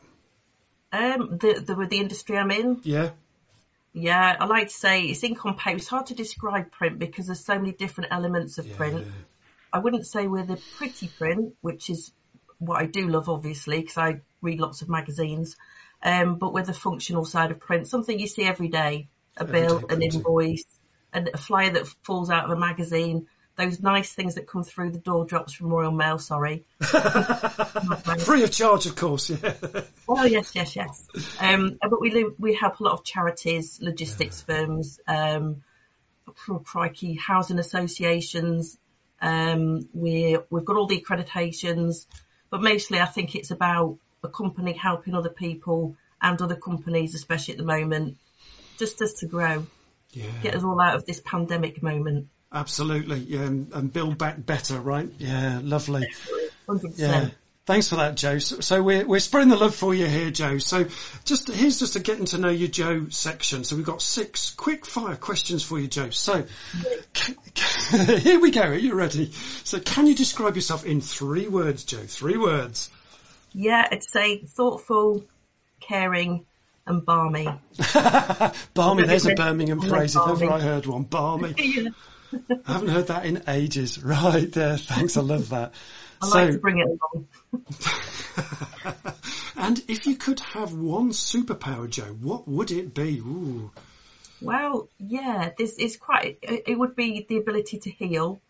D: um, the, the, with the industry I'm in,
A: Yeah,
D: yeah, I like to say it's paper. It's hard to describe print because there's so many different elements of
A: yeah,
D: print. I wouldn't say we're the pretty print, which is what I do love, obviously, because I read lots of magazines. Um, but we're the functional side of print, something you see every day, a
A: Everyday
D: bill, an invoice, and a flyer that falls out of a magazine. Those nice things that come through the door drops from Royal Mail, sorry.
A: free of charge, of course. Yeah,
D: Oh yes, yes, yes. Um, but we we help a lot of charities, logistics firms, um, oh, crikey, housing associations. Um, we we've got all the accreditations, but mostly I think it's about a company helping other people and other companies, especially at the moment, just as to grow,
A: yeah.
D: get us all out of this pandemic moment.
A: Absolutely, yeah, and, and build back better, right? Yeah, lovely.
D: Hundred
A: Yeah. Thanks for that, Joe. So, so we're we're spreading the love for you here, Joe. So just here's just a getting to know you, Joe section. So we've got six quick fire questions for you, Joe. So c- c- here we go. Are you ready? So can you describe yourself in three words, Joe? Three words.
D: Yeah, I'd say thoughtful, caring, and balmy.
A: balmy. there's a Birmingham phrase if ever. I heard one. Balmy.
D: Yeah.
A: I haven't heard that in ages. Right there. Thanks. I love that.
D: I
A: so,
D: like to bring it along.
A: and if you could have one superpower, Joe, what would it be? Ooh.
D: Well, yeah, this is quite. It would be the ability to heal,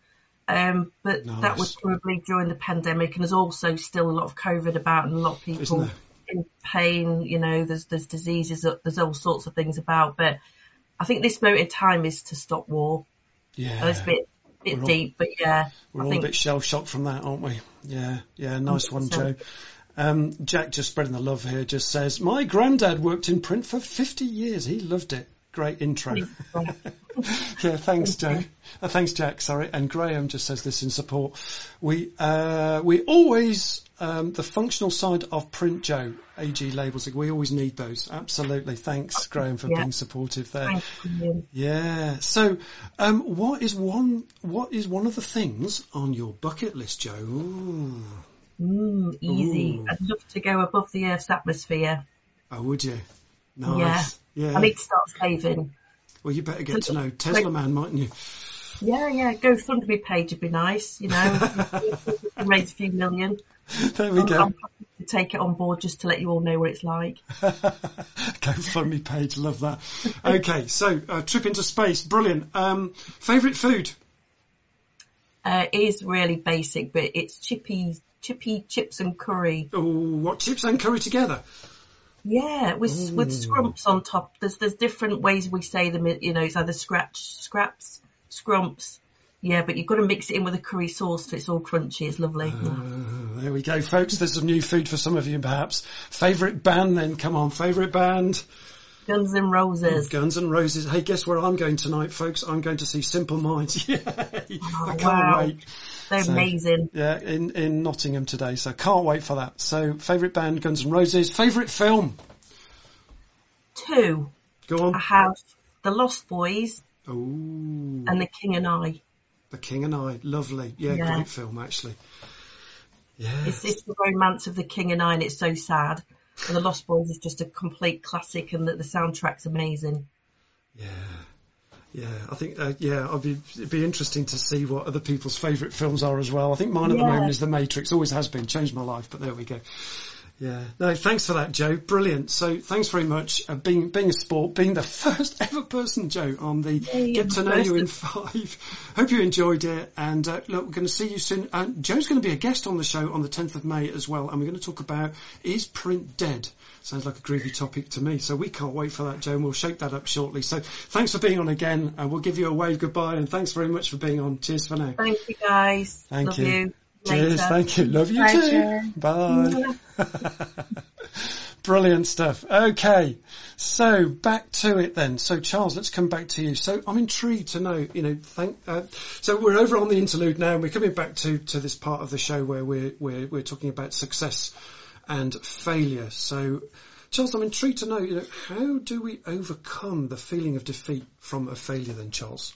D: um, but that was probably during the pandemic, and there's also still a lot of COVID about, and a lot of people in pain. You know, there's there's diseases, there's all sorts of things about, but I think this moment in time is to stop war.
A: Yeah.
D: A bit bit
A: all-
D: deep, but yeah,
A: We're
D: I
A: all
D: think
A: a bit shell shocked from that, aren't we? Yeah, yeah, nice one, Joe. Um, Jack just spreading the love here just says, my granddad worked in print for 50 years. He loved it. Great intro. yeah, thanks, Joe. Uh, thanks, Jack. Sorry. And Graham just says this in support. We, uh, we always, um, the functional side of print, Joe, AG labels, we always need those. Absolutely. Thanks, Graham, for
D: Yeah.
A: being supportive there. Yeah. So, um, what is one? What is one of the things on your bucket list, Joe? Ooh.
D: Mm, easy.
A: Ooh.
D: I'd love to go above the Earth's atmosphere.
A: Oh, would you? Nice. Yeah.
D: I need to start saving.
A: well, you better get to know Tesla man, mightn't you?
D: Yeah, yeah. Go fund me page would be nice. You know, raise a few million.
A: There we
D: I'm,
A: go.
D: I'm happy to take it on board just to let you all know what it's like.
A: GoFundMe page, love that. Okay, so uh, trip into space, brilliant. Um, favorite food?
D: Uh, it is really basic, but it's chippy, chippy chips and curry.
A: Oh, what chips and curry together?
D: Yeah, with with scrumps on top. There's there's different ways we say them. You know, it's either scratch, scraps, scrumps. Yeah, but you've got to mix it in with a curry sauce so it's all crunchy. It's lovely.
A: Uh, there we go, folks. There's some new food for some of you, perhaps. Favorite band, then? Come on, favorite band.
D: Guns and Roses.
A: Guns and Roses. Hey, guess where I'm going tonight, folks? I'm going to see Simple Minds. Yay! I can't
D: wow.
A: wait.
D: They're
A: So-
D: amazing.
A: Yeah, in, in Nottingham today, so can't wait for that. So, favourite band, Guns N' Roses. Favourite film?
D: Two.
A: Go on.
D: I have The Lost Boys
A: Oh,
D: and The King and I.
A: The King and I. Lovely. Yeah,
D: Yeah.
A: great film, actually. Yeah.
D: It's, it's the romance of The King and I, and it's so sad. And The Lost Boys is just a complete classic, and the, the soundtrack's amazing.
A: Yeah. Yeah, I think, uh, yeah, I'd be, it'd be interesting to see what other people's favourite films are as well. I think mine at the moment is The Matrix. Always has been. Changed my life, but there we go. Yeah. No, thanks for that, Joe. Brilliant. So thanks very much. Uh, being, being a sport, being the first ever person, Joe, on the
D: Yay,
A: Get to Know. You in Five. Hope you enjoyed it. And uh, look, we're going to see you soon. Uh, Joe's going to be a guest on the show on the 10th of May as well. And we're going to talk about is print dead? Sounds like a groovy topic to me. So we can't wait for that, Joe, and we'll shake that up shortly. So thanks for being on again. And we'll give you a wave goodbye. And thanks very much for being on. Cheers for now.
D: Thank you, guys.
A: Thank
D: Love
A: you.
D: you.
A: Cheers. Thank you. Love you
B: Bye,
A: too. Bye. Brilliant stuff. Okay. So back to it then. So Charles, let's come back to you. So I'm intrigued to know, you know, thank, uh, so we're over on the interlude now and we're coming back to, to this part of the show where we're, we're, we're talking about success and failure. So Charles, I'm intrigued to know, you know, how do we overcome the feeling of defeat from a failure then, Charles?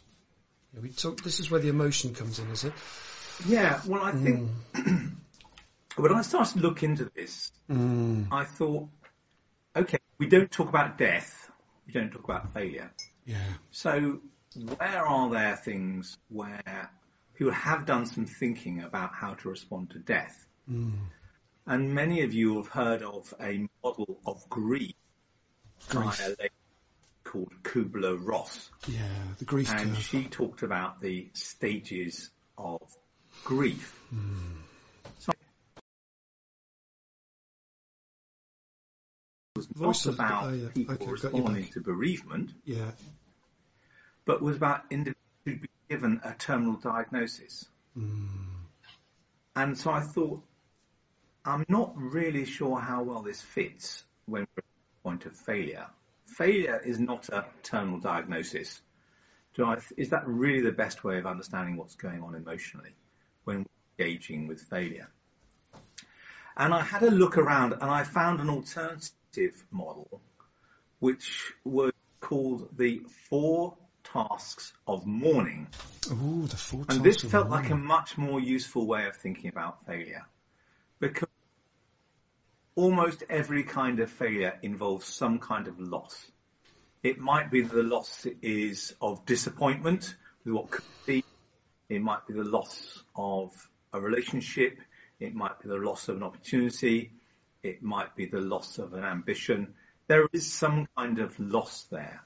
A: We talk, this is where the emotion comes in, is it?
C: Yeah, well, I think when I started to look into this,
A: Mm,
C: I thought, okay, we don't talk about death, we don't talk about failure.
A: yeah.
C: So, where are there things where people have done some thinking about how to respond to death?
A: Mm.
C: And many of you have heard of a model of grief by a lady called Kubler Ross.
A: Yeah, the grief
C: And
A: curve.
C: she talked about the stages of grief. So it was not
A: of-
C: about
A: oh, yeah.
C: people
A: Okay,
C: responding to bereavement,
A: Yeah,
C: but was about individuals who'd be given a terminal diagnosis.
A: Mm.
C: And so I thought, I'm not really sure how well this fits when we're at the point of failure. Failure is not a terminal diagnosis. Do I, is that really the best way of understanding what's going on emotionally when we're engaging with failure? And I had a look around and I found an alternative model which was called the four tasks of mourning.
A: Ooh, the four
C: And this felt like a much more useful way of thinking about failure. Because almost every kind of failure involves some kind of loss. It might be that the loss is of disappointment with what could be. It might be the loss of a relationship. It might be the loss of an opportunity. It might be the loss of an ambition. There is some kind of loss there.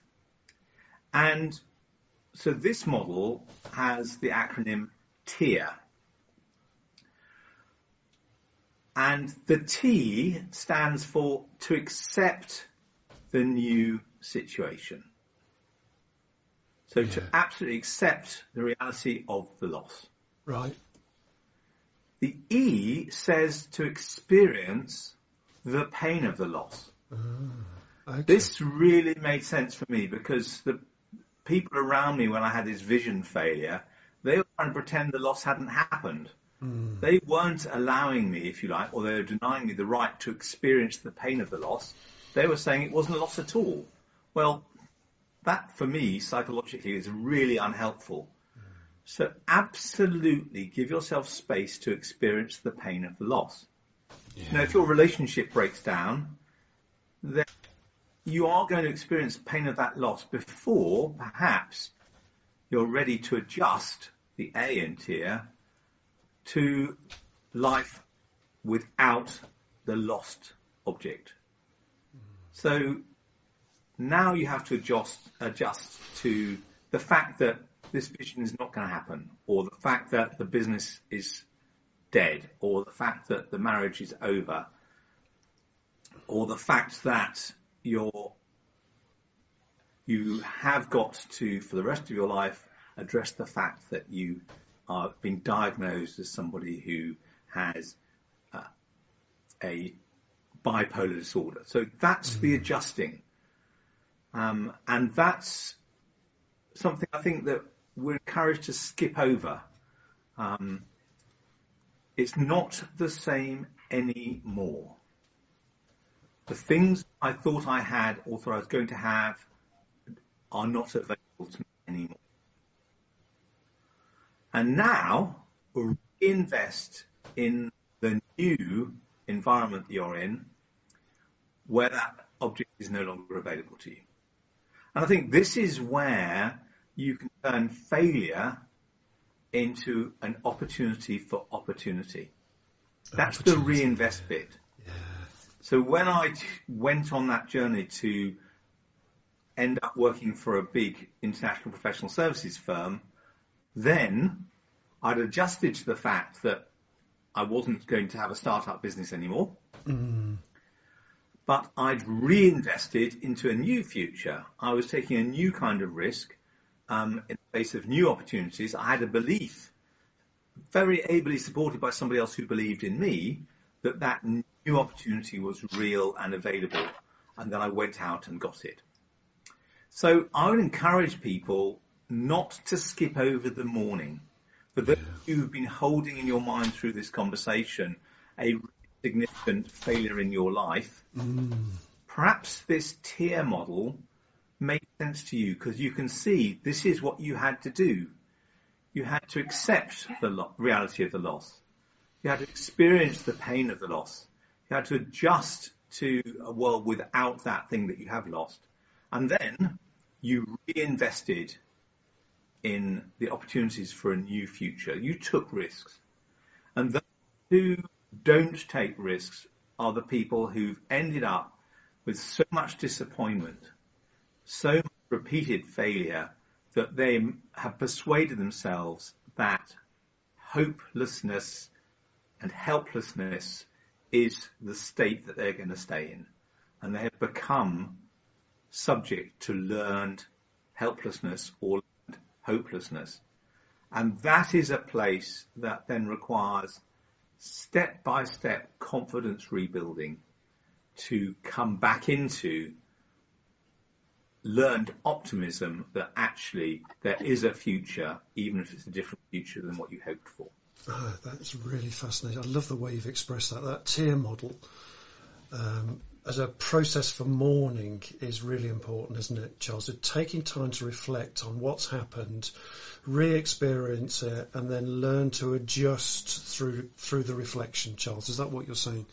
C: And so this model has the acronym TEAR. And the T stands for to accept the new situation. So to absolutely accept the reality of the loss.
A: Right.
C: The E says to experience the pain of the loss.
A: Ah, okay.
C: This really made sense for me because the people around me when I had this vision failure, they were trying to pretend the loss hadn't happened. Hmm. They weren't allowing me, if you like, or they were denying me the right to experience the pain of the loss. They were saying it wasn't a loss at all. Well, that for me, psychologically, is really unhelpful. So absolutely give yourself space to experience the pain of the loss. Now, if your relationship breaks down, then you are going to experience pain of that loss before perhaps you're ready to adjust the A in TEAR to life without the lost object. So now you have to adjust, adjust to the fact that this vision is not going to happen, or the fact that the business is dead, or the fact that the marriage is over, or the fact that you're you have got to, for the rest of your life, address the fact that you are being diagnosed as somebody who has uh, a bipolar disorder. So that's the adjusting. Um, and that's something I think that we're encouraged to skip over. Um, it's not the same anymore. The things I thought I had or thought I was going to have are not available to me anymore. And now reinvest in the new environment you're in where that object is no longer available to you. And I think this is where you can turn failure into an opportunity for opportunity. That's the reinvest bit. Yeah. So when I t- went on that journey to end up working for a big international professional services firm, then I'd adjusted to the fact that I wasn't going to have a startup business anymore. Mm. But I'd reinvested into a new future. I was taking a new kind of risk um, in the face of new opportunities. I had a belief, very ably supported by somebody else who believed in me, that that new opportunity was real and available, and then I went out and got it. So I would encourage people not to skip over the mourning. For those who've been holding in your mind through this conversation a significant failure in your life, mm. perhaps this TEAR model makes sense to you because you can see this is what you had to do. You had to accept the lo- reality of the loss. You had to experience the pain of the loss. You had to adjust to a world without that thing that you have lost. And then you reinvested in the opportunities for a new future. You took risks. And those who don't take risks are the people who've ended up with so much disappointment, so repeated failure that they have persuaded themselves that hopelessness and helplessness is the state that they're going to stay in. And they have become subject to learned helplessness or learned hopelessness. And that is a place that then requires step by step confidence rebuilding to come back into learned optimism that actually there is a future, even if it's a different future than what you hoped for.
A: Oh, that's really fascinating. I love the way you've expressed that. That TEAR model um, as a process for mourning is really important, isn't it, Charles? So taking time to reflect on what's happened, re-experience it, and then learn to adjust through through the reflection. Charles, is that what you're saying?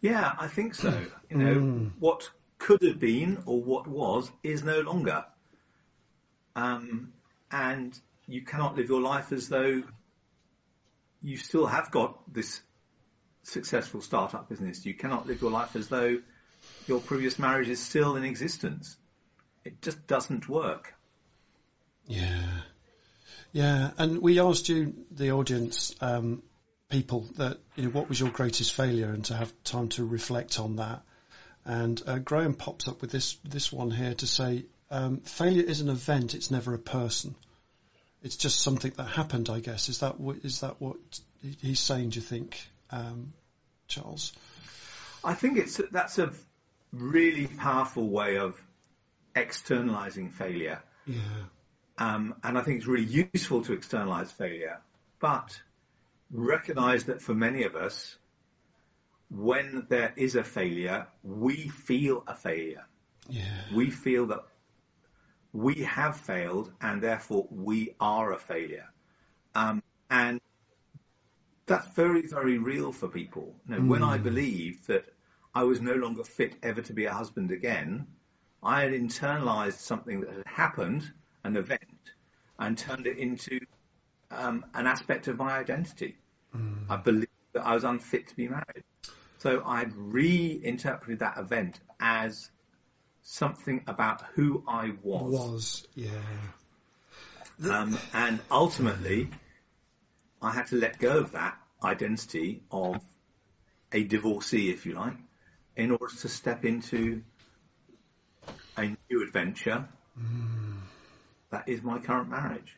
C: Yeah, I think so. You know, what could have been or what was is no longer. Um, and you cannot live your life as though you still have got this successful startup business. You cannot live your life as though your previous marriage is still in existence. It just doesn't work.
A: Yeah, yeah. And we asked you, the audience, um, people, that you know, what was your greatest failure, and to have time to reflect on that. And uh, Graham pops up with this this one here to say, um, failure is an event; it's never a person. It's just something that happened, I guess. Is that that what he's saying? Do you think, um, Charles?
C: I think it's that's a really powerful way of externalizing failure.
A: Yeah.
C: Um, and I think it's really useful to externalize failure, but recognize that for many of us, when there is a failure, we feel a failure.
A: Yeah.
C: We feel that we have failed and therefore we are a failure. Um, and very, very real for people. You know, mm. When I believed that I was no longer fit ever to be a husband again, I had internalized something that had happened, an event, and turned it into um, an aspect of my identity. Mm. I believed that I was unfit to be married. So I'd reinterpreted that event as something about who I was.
A: Was, yeah.
C: Um, and ultimately, I had to let go of that identity of a divorcee, if you like, in order to step into a new adventure. Mm. That is my current marriage.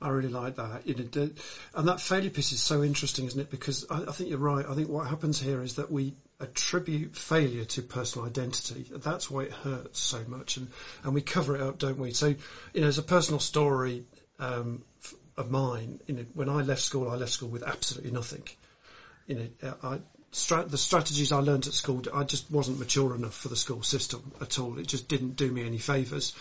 A: I really like that. You know, and that failure piece is so interesting, isn't it? Because I, I, think you're right. I think what happens here is that we attribute failure to personal identity. That's why it hurts so much, and, and we cover it up, don't we? So, you know, as a personal story um, of mine, you know, when I left school, I left school with absolutely nothing. You know, I, the strategies I learned at school, I just wasn't mature enough for the school system at all. It just didn't do me any favours.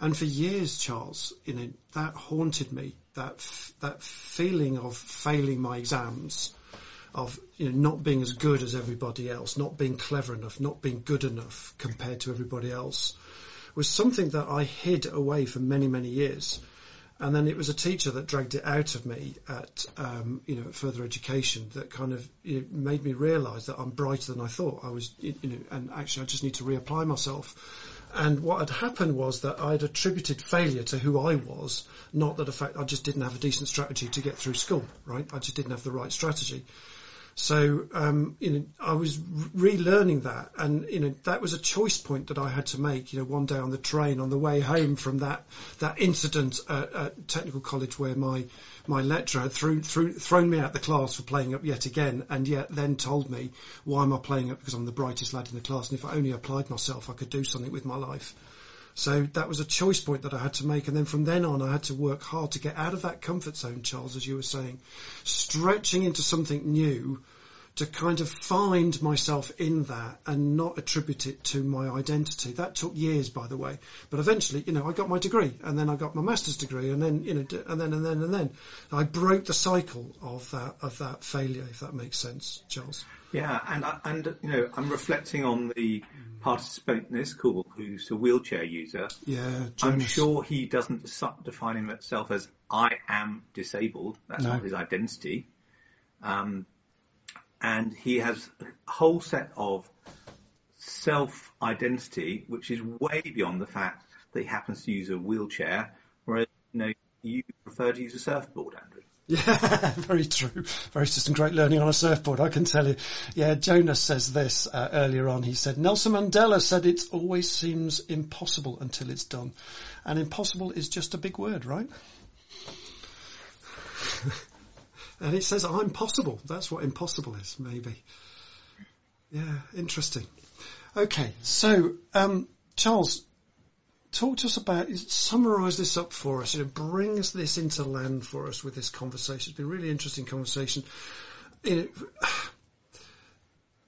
A: And for years, Charles, you know, that haunted me. That that feeling of failing my exams, of you know not being as good as everybody else, not being clever enough, not being good enough compared to everybody else, was something that I hid away for many many years. And then it was a teacher that dragged it out of me at, um, you know, further education that kind of made me realise that I'm brighter than I thought I was, you know, and actually I just need to reapply myself. And what had happened was that I'd attributed failure to who I was, not that the fact I just didn't have a decent strategy to get through school, right? I just didn't have the right strategy. So, um, you know, I was relearning that, and you know, that was a choice point that I had to make. You know, one day on the train on the way home from that that incident at, at technical college where my my lecturer had threw, threw, thrown me out the class for playing up yet again, and yet then told me why am I playing up because I'm the brightest lad in the class, and if I only applied myself, I could do something with my life. So that was a choice point that I had to make. And then from then on, I had to work hard to get out of that comfort zone, Charles, as you were saying, stretching into something new to kind of find myself in that and not attribute it to my identity. That took years, by the way. But eventually, you know, I got my degree and then I got my master's degree and then, you know, and then, and then, and then I broke the cycle of that, of that failure, if that makes sense, Charles.
C: Yeah, and and you know, I'm reflecting on the participant in this call who's a wheelchair user.
A: Yeah,
C: I'm sure he doesn't define himself as I am disabled. That's no. not his identity. Um, and he has a whole set of self identity, which is way beyond the fact that he happens to use a wheelchair, whereas you know you prefer to use a surfboard.
A: Yeah, very true. Very just some great learning on a surfboard, I can tell you. Yeah, Jonas says this uh, earlier on. He said, Nelson Mandela said it always seems impossible until it's done. And impossible is just a big word, right? and it says, I'm possible. That's what impossible is, maybe. Yeah, interesting. Okay, so, um, Charles, talk to us about, summarise this up for us, you know, bring us this into land for us with this conversation. It's been a really interesting conversation. You know,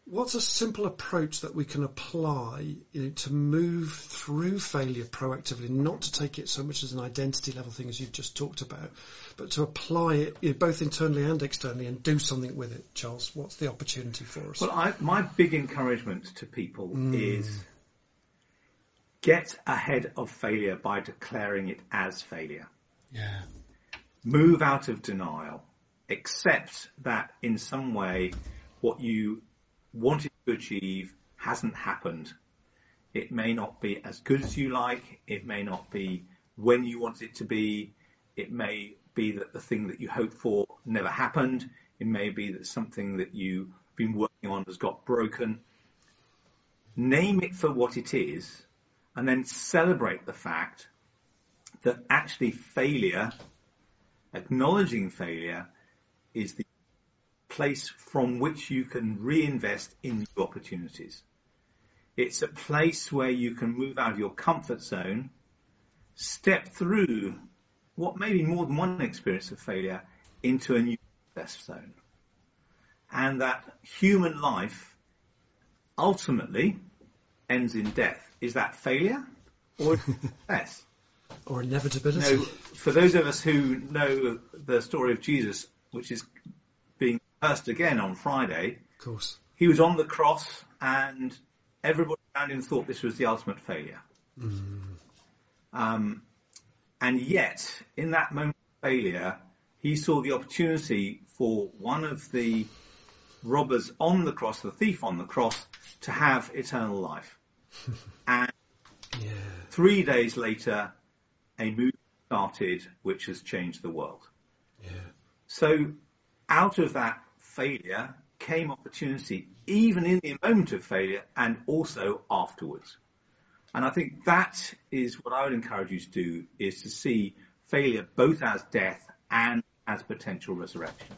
A: what's a simple approach that we can apply you know, to move through failure proactively, not to take it so much as an identity level thing as you've just talked about, but to apply it you know, both internally and externally and do something with it, Charles? What's the opportunity for us?
C: Well, I, my big encouragement to people mm. is Get ahead of failure by declaring it as failure.
A: Yeah.
C: Move out of denial. Accept that in some way what you wanted to achieve hasn't happened. It may not be as good as you like. It may not be when you want it to be. It may be that the thing that you hoped for never happened. It may be that something that you've been working on has got broken. Name it for what it is and then celebrate the fact that actually failure, acknowledging failure, is the place from which you can reinvest in new opportunities. It's a place where you can move out of your comfort zone, step through what may be more than one experience of failure into a new success zone. And that human life ultimately ends in death. Is that failure or success?
A: or inevitability.
C: No, for those of us who know the story of Jesus, which is being cursed again on Friday,
A: Of course.
C: he was on the cross and everybody around him thought this was the ultimate failure. Um, and yet, in that moment of failure, he saw the opportunity for one of the robbers on the cross, the thief on the cross, to have eternal life. And
A: Yeah.
C: three days later, a movement started which has changed the world.
A: Yeah.
C: So out of that failure came opportunity, even in the moment of failure and also afterwards. And I think that is what I would encourage you to do is to see failure both as death and as potential resurrection.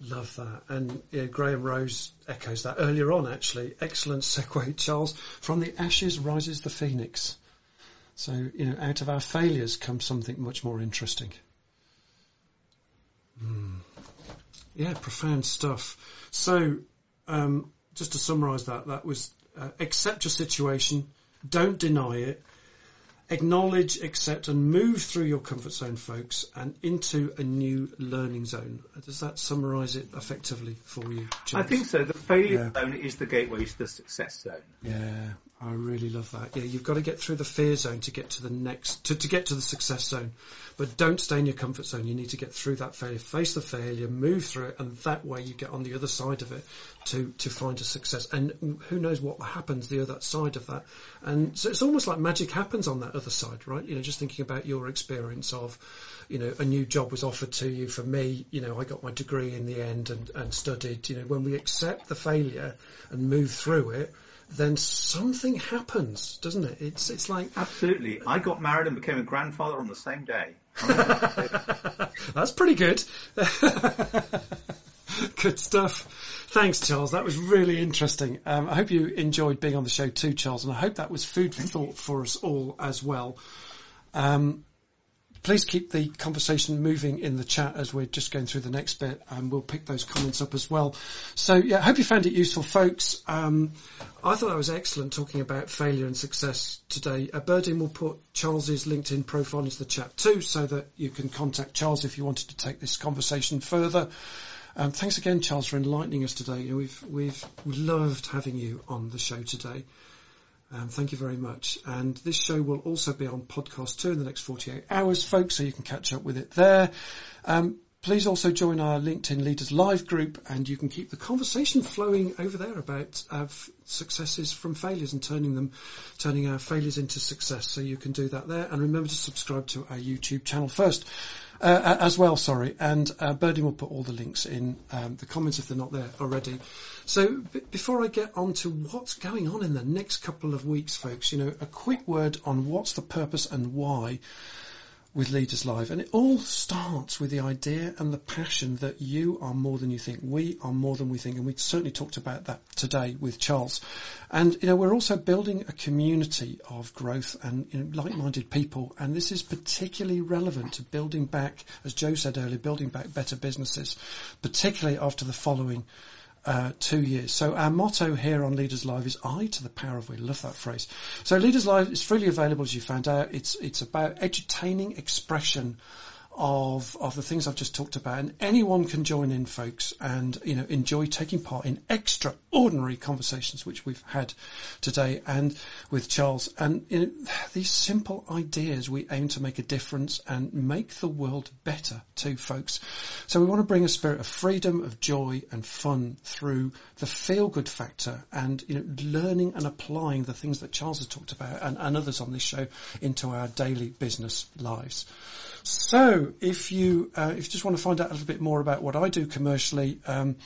A: Love that. And yeah, Graham Rose echoes that earlier on, actually. Excellent segue, Charles. From the ashes rises the phoenix. So, you know, out of our failures comes something much more interesting. Hmm. Yeah, profound stuff. So, um, just to summarise that, that was uh, accept your situation, don't deny it, acknowledge, accept, and move through your comfort zone, folks, and into a new learning zone. Does that summarise it effectively for you?
C: I think so. The failure
A: Yeah.
C: zone is the gateway to the success zone.
A: Yeah, I really love that. Yeah, you've got to get through the fear zone to get to the next, to, to get to the success zone. But don't stay in your comfort zone. You need to get through that failure, face the failure, move through it, and that way you get on the other side of it to, to find a success. And who knows what happens the other side of that. And so it's almost like magic happens on that other side, right? You know, just thinking about your experience of, you know, a new job was offered to you. For me, you know, I got my degree in the end and, and studied. You know, when we accept the failure and move through it, then something happens, doesn't it? It's it's like
C: Absolutely. I got married and became a grandfather on the same day.
A: that's pretty good. good stuff. Thanks, Charles. That was really interesting. Um, I hope you enjoyed being on the show too, Charles, and I hope that was food for thought for us all as well. Um, please keep the conversation moving in the chat as we're just going through the next bit, and we'll pick those comments up as well. So, yeah, I hope you found it useful, folks. Um, I thought that was excellent talking about failure and success today. Uh, Berdin will put Charles's LinkedIn profile into the chat too, so that you can contact Charles if you wanted to take this conversation further. Um, thanks again, Charles, for enlightening us today. You know, we've we've loved having you on the show today. Um, thank you very much. And this show will also be on podcast too in the next 48 hours, folks, so you can catch up with it there. Um, please also join our LinkedIn Leaders Live group and you can keep the conversation flowing over there about uh, f- successes from failures and turning them, turning our failures into success. So you can do that there. And remember to subscribe to our YouTube channel first. Uh, as well, sorry, and uh, Birdie will put all the links in um, the comments if they're not there already. So b- before I get on to what's going on in the next couple of weeks, folks, you know, a quick word on what's the purpose and why with Leaders Live. And it all starts with the idea and the passion that you are more than you think. We are more than we think. And we certainly talked about that today with Charles. And, you know, we're also building a community of growth and you know, like-minded people. And this is particularly relevant to building back, as Joe said earlier, building back better businesses, particularly after the following uh, two years. So our motto here on Leaders Live is I to the power of we. Love that phrase. So Leaders Live is freely available as you found out. It's it's about edutaining expression of of the things I've just talked about, and anyone can join in, folks, and you know enjoy taking part in extraordinary conversations which we've had today and with Charles. And you know, these simple ideas, we aim to make a difference and make the world better too, folks. So we want to bring a spirit of freedom, of joy, and fun through the feel-good factor, and you know, learning and applying the things that Charles has talked about and, and others on this show into our daily business lives. So, if you uh, if you just want to find out a little bit more about what I do commercially, um,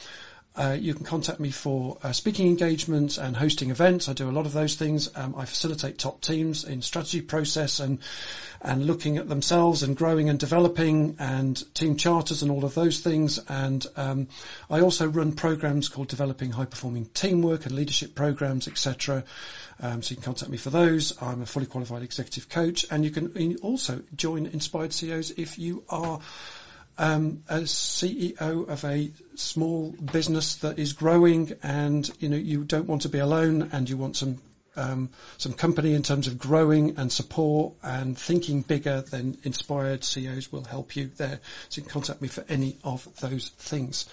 A: uh, you can contact me for uh, speaking engagements and hosting events. I do a lot of those things. Um, I facilitate top teams in strategy process and and looking at themselves and growing and developing and team charters and all of those things. And um, I also run programs called Developing High Performing Teamwork and Leadership Programs, etc. Um, so you can contact me for those. I'm a fully qualified executive coach, and you can also join Inspired CEOs if you are um, as CEO of a small business that is growing and you know you don't want to be alone and you want some um, some company in terms of growing and support and thinking bigger, then Inspired CEOs will help you there. So you can contact me for any of those things.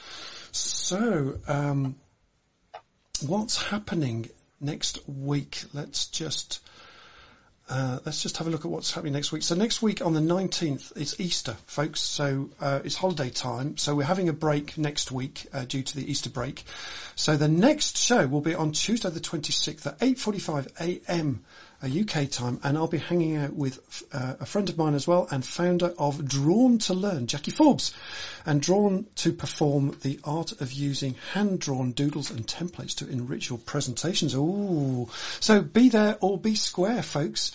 A: So, um, what's happening next week? Let's just uh, let's just have a look at what's happening next week. So next week on the 19th, it's Easter, folks. So uh, it's holiday time. So we're having a break next week uh, due to the Easter break. So the next show will be on Tuesday the 26th at 8:45 a.m. UK time, and I'll be hanging out with uh, a friend of mine as well, and founder of Drawn to Learn, Jackie Forbes, and Drawn to perform the art of using hand-drawn doodles and templates to enrich your presentations. Ooh, so be there or be square, folks.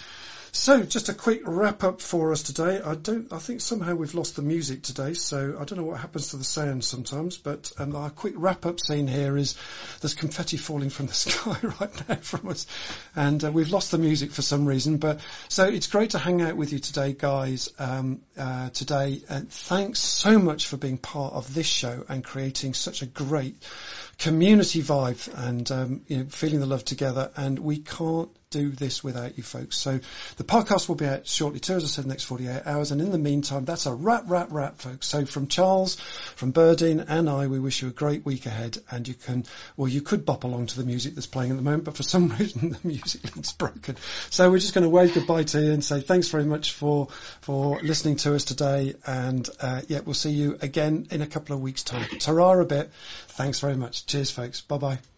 A: So, just a quick wrap up for us today. I don't, I think somehow we've lost the music today, so I don't know what happens to the sound sometimes, but um, our quick wrap up scene here is there's confetti falling from the sky right now from us, and uh, we've lost the music for some reason, but so it's great to hang out with you today, guys, um, uh, today, and thanks so much for being part of this show and creating such a great community vibe and um, you know, feeling the love together. And we can't do this without you folks. So the podcast will be out shortly too, as I said, next 48 hours. And in the meantime, that's a wrap, wrap, wrap, folks. So from Charles, from Berdine and I, we wish you a great week ahead. And you can, well, you could bop along to the music that's playing at the moment, but for some reason the music link's broken. So we're just going to wave goodbye to you and say thanks very much for, for listening to us today. And, uh, yeah, we'll see you again in a couple of weeks time. Ta a bit. Thanks very much. Cheers folks. Bye bye.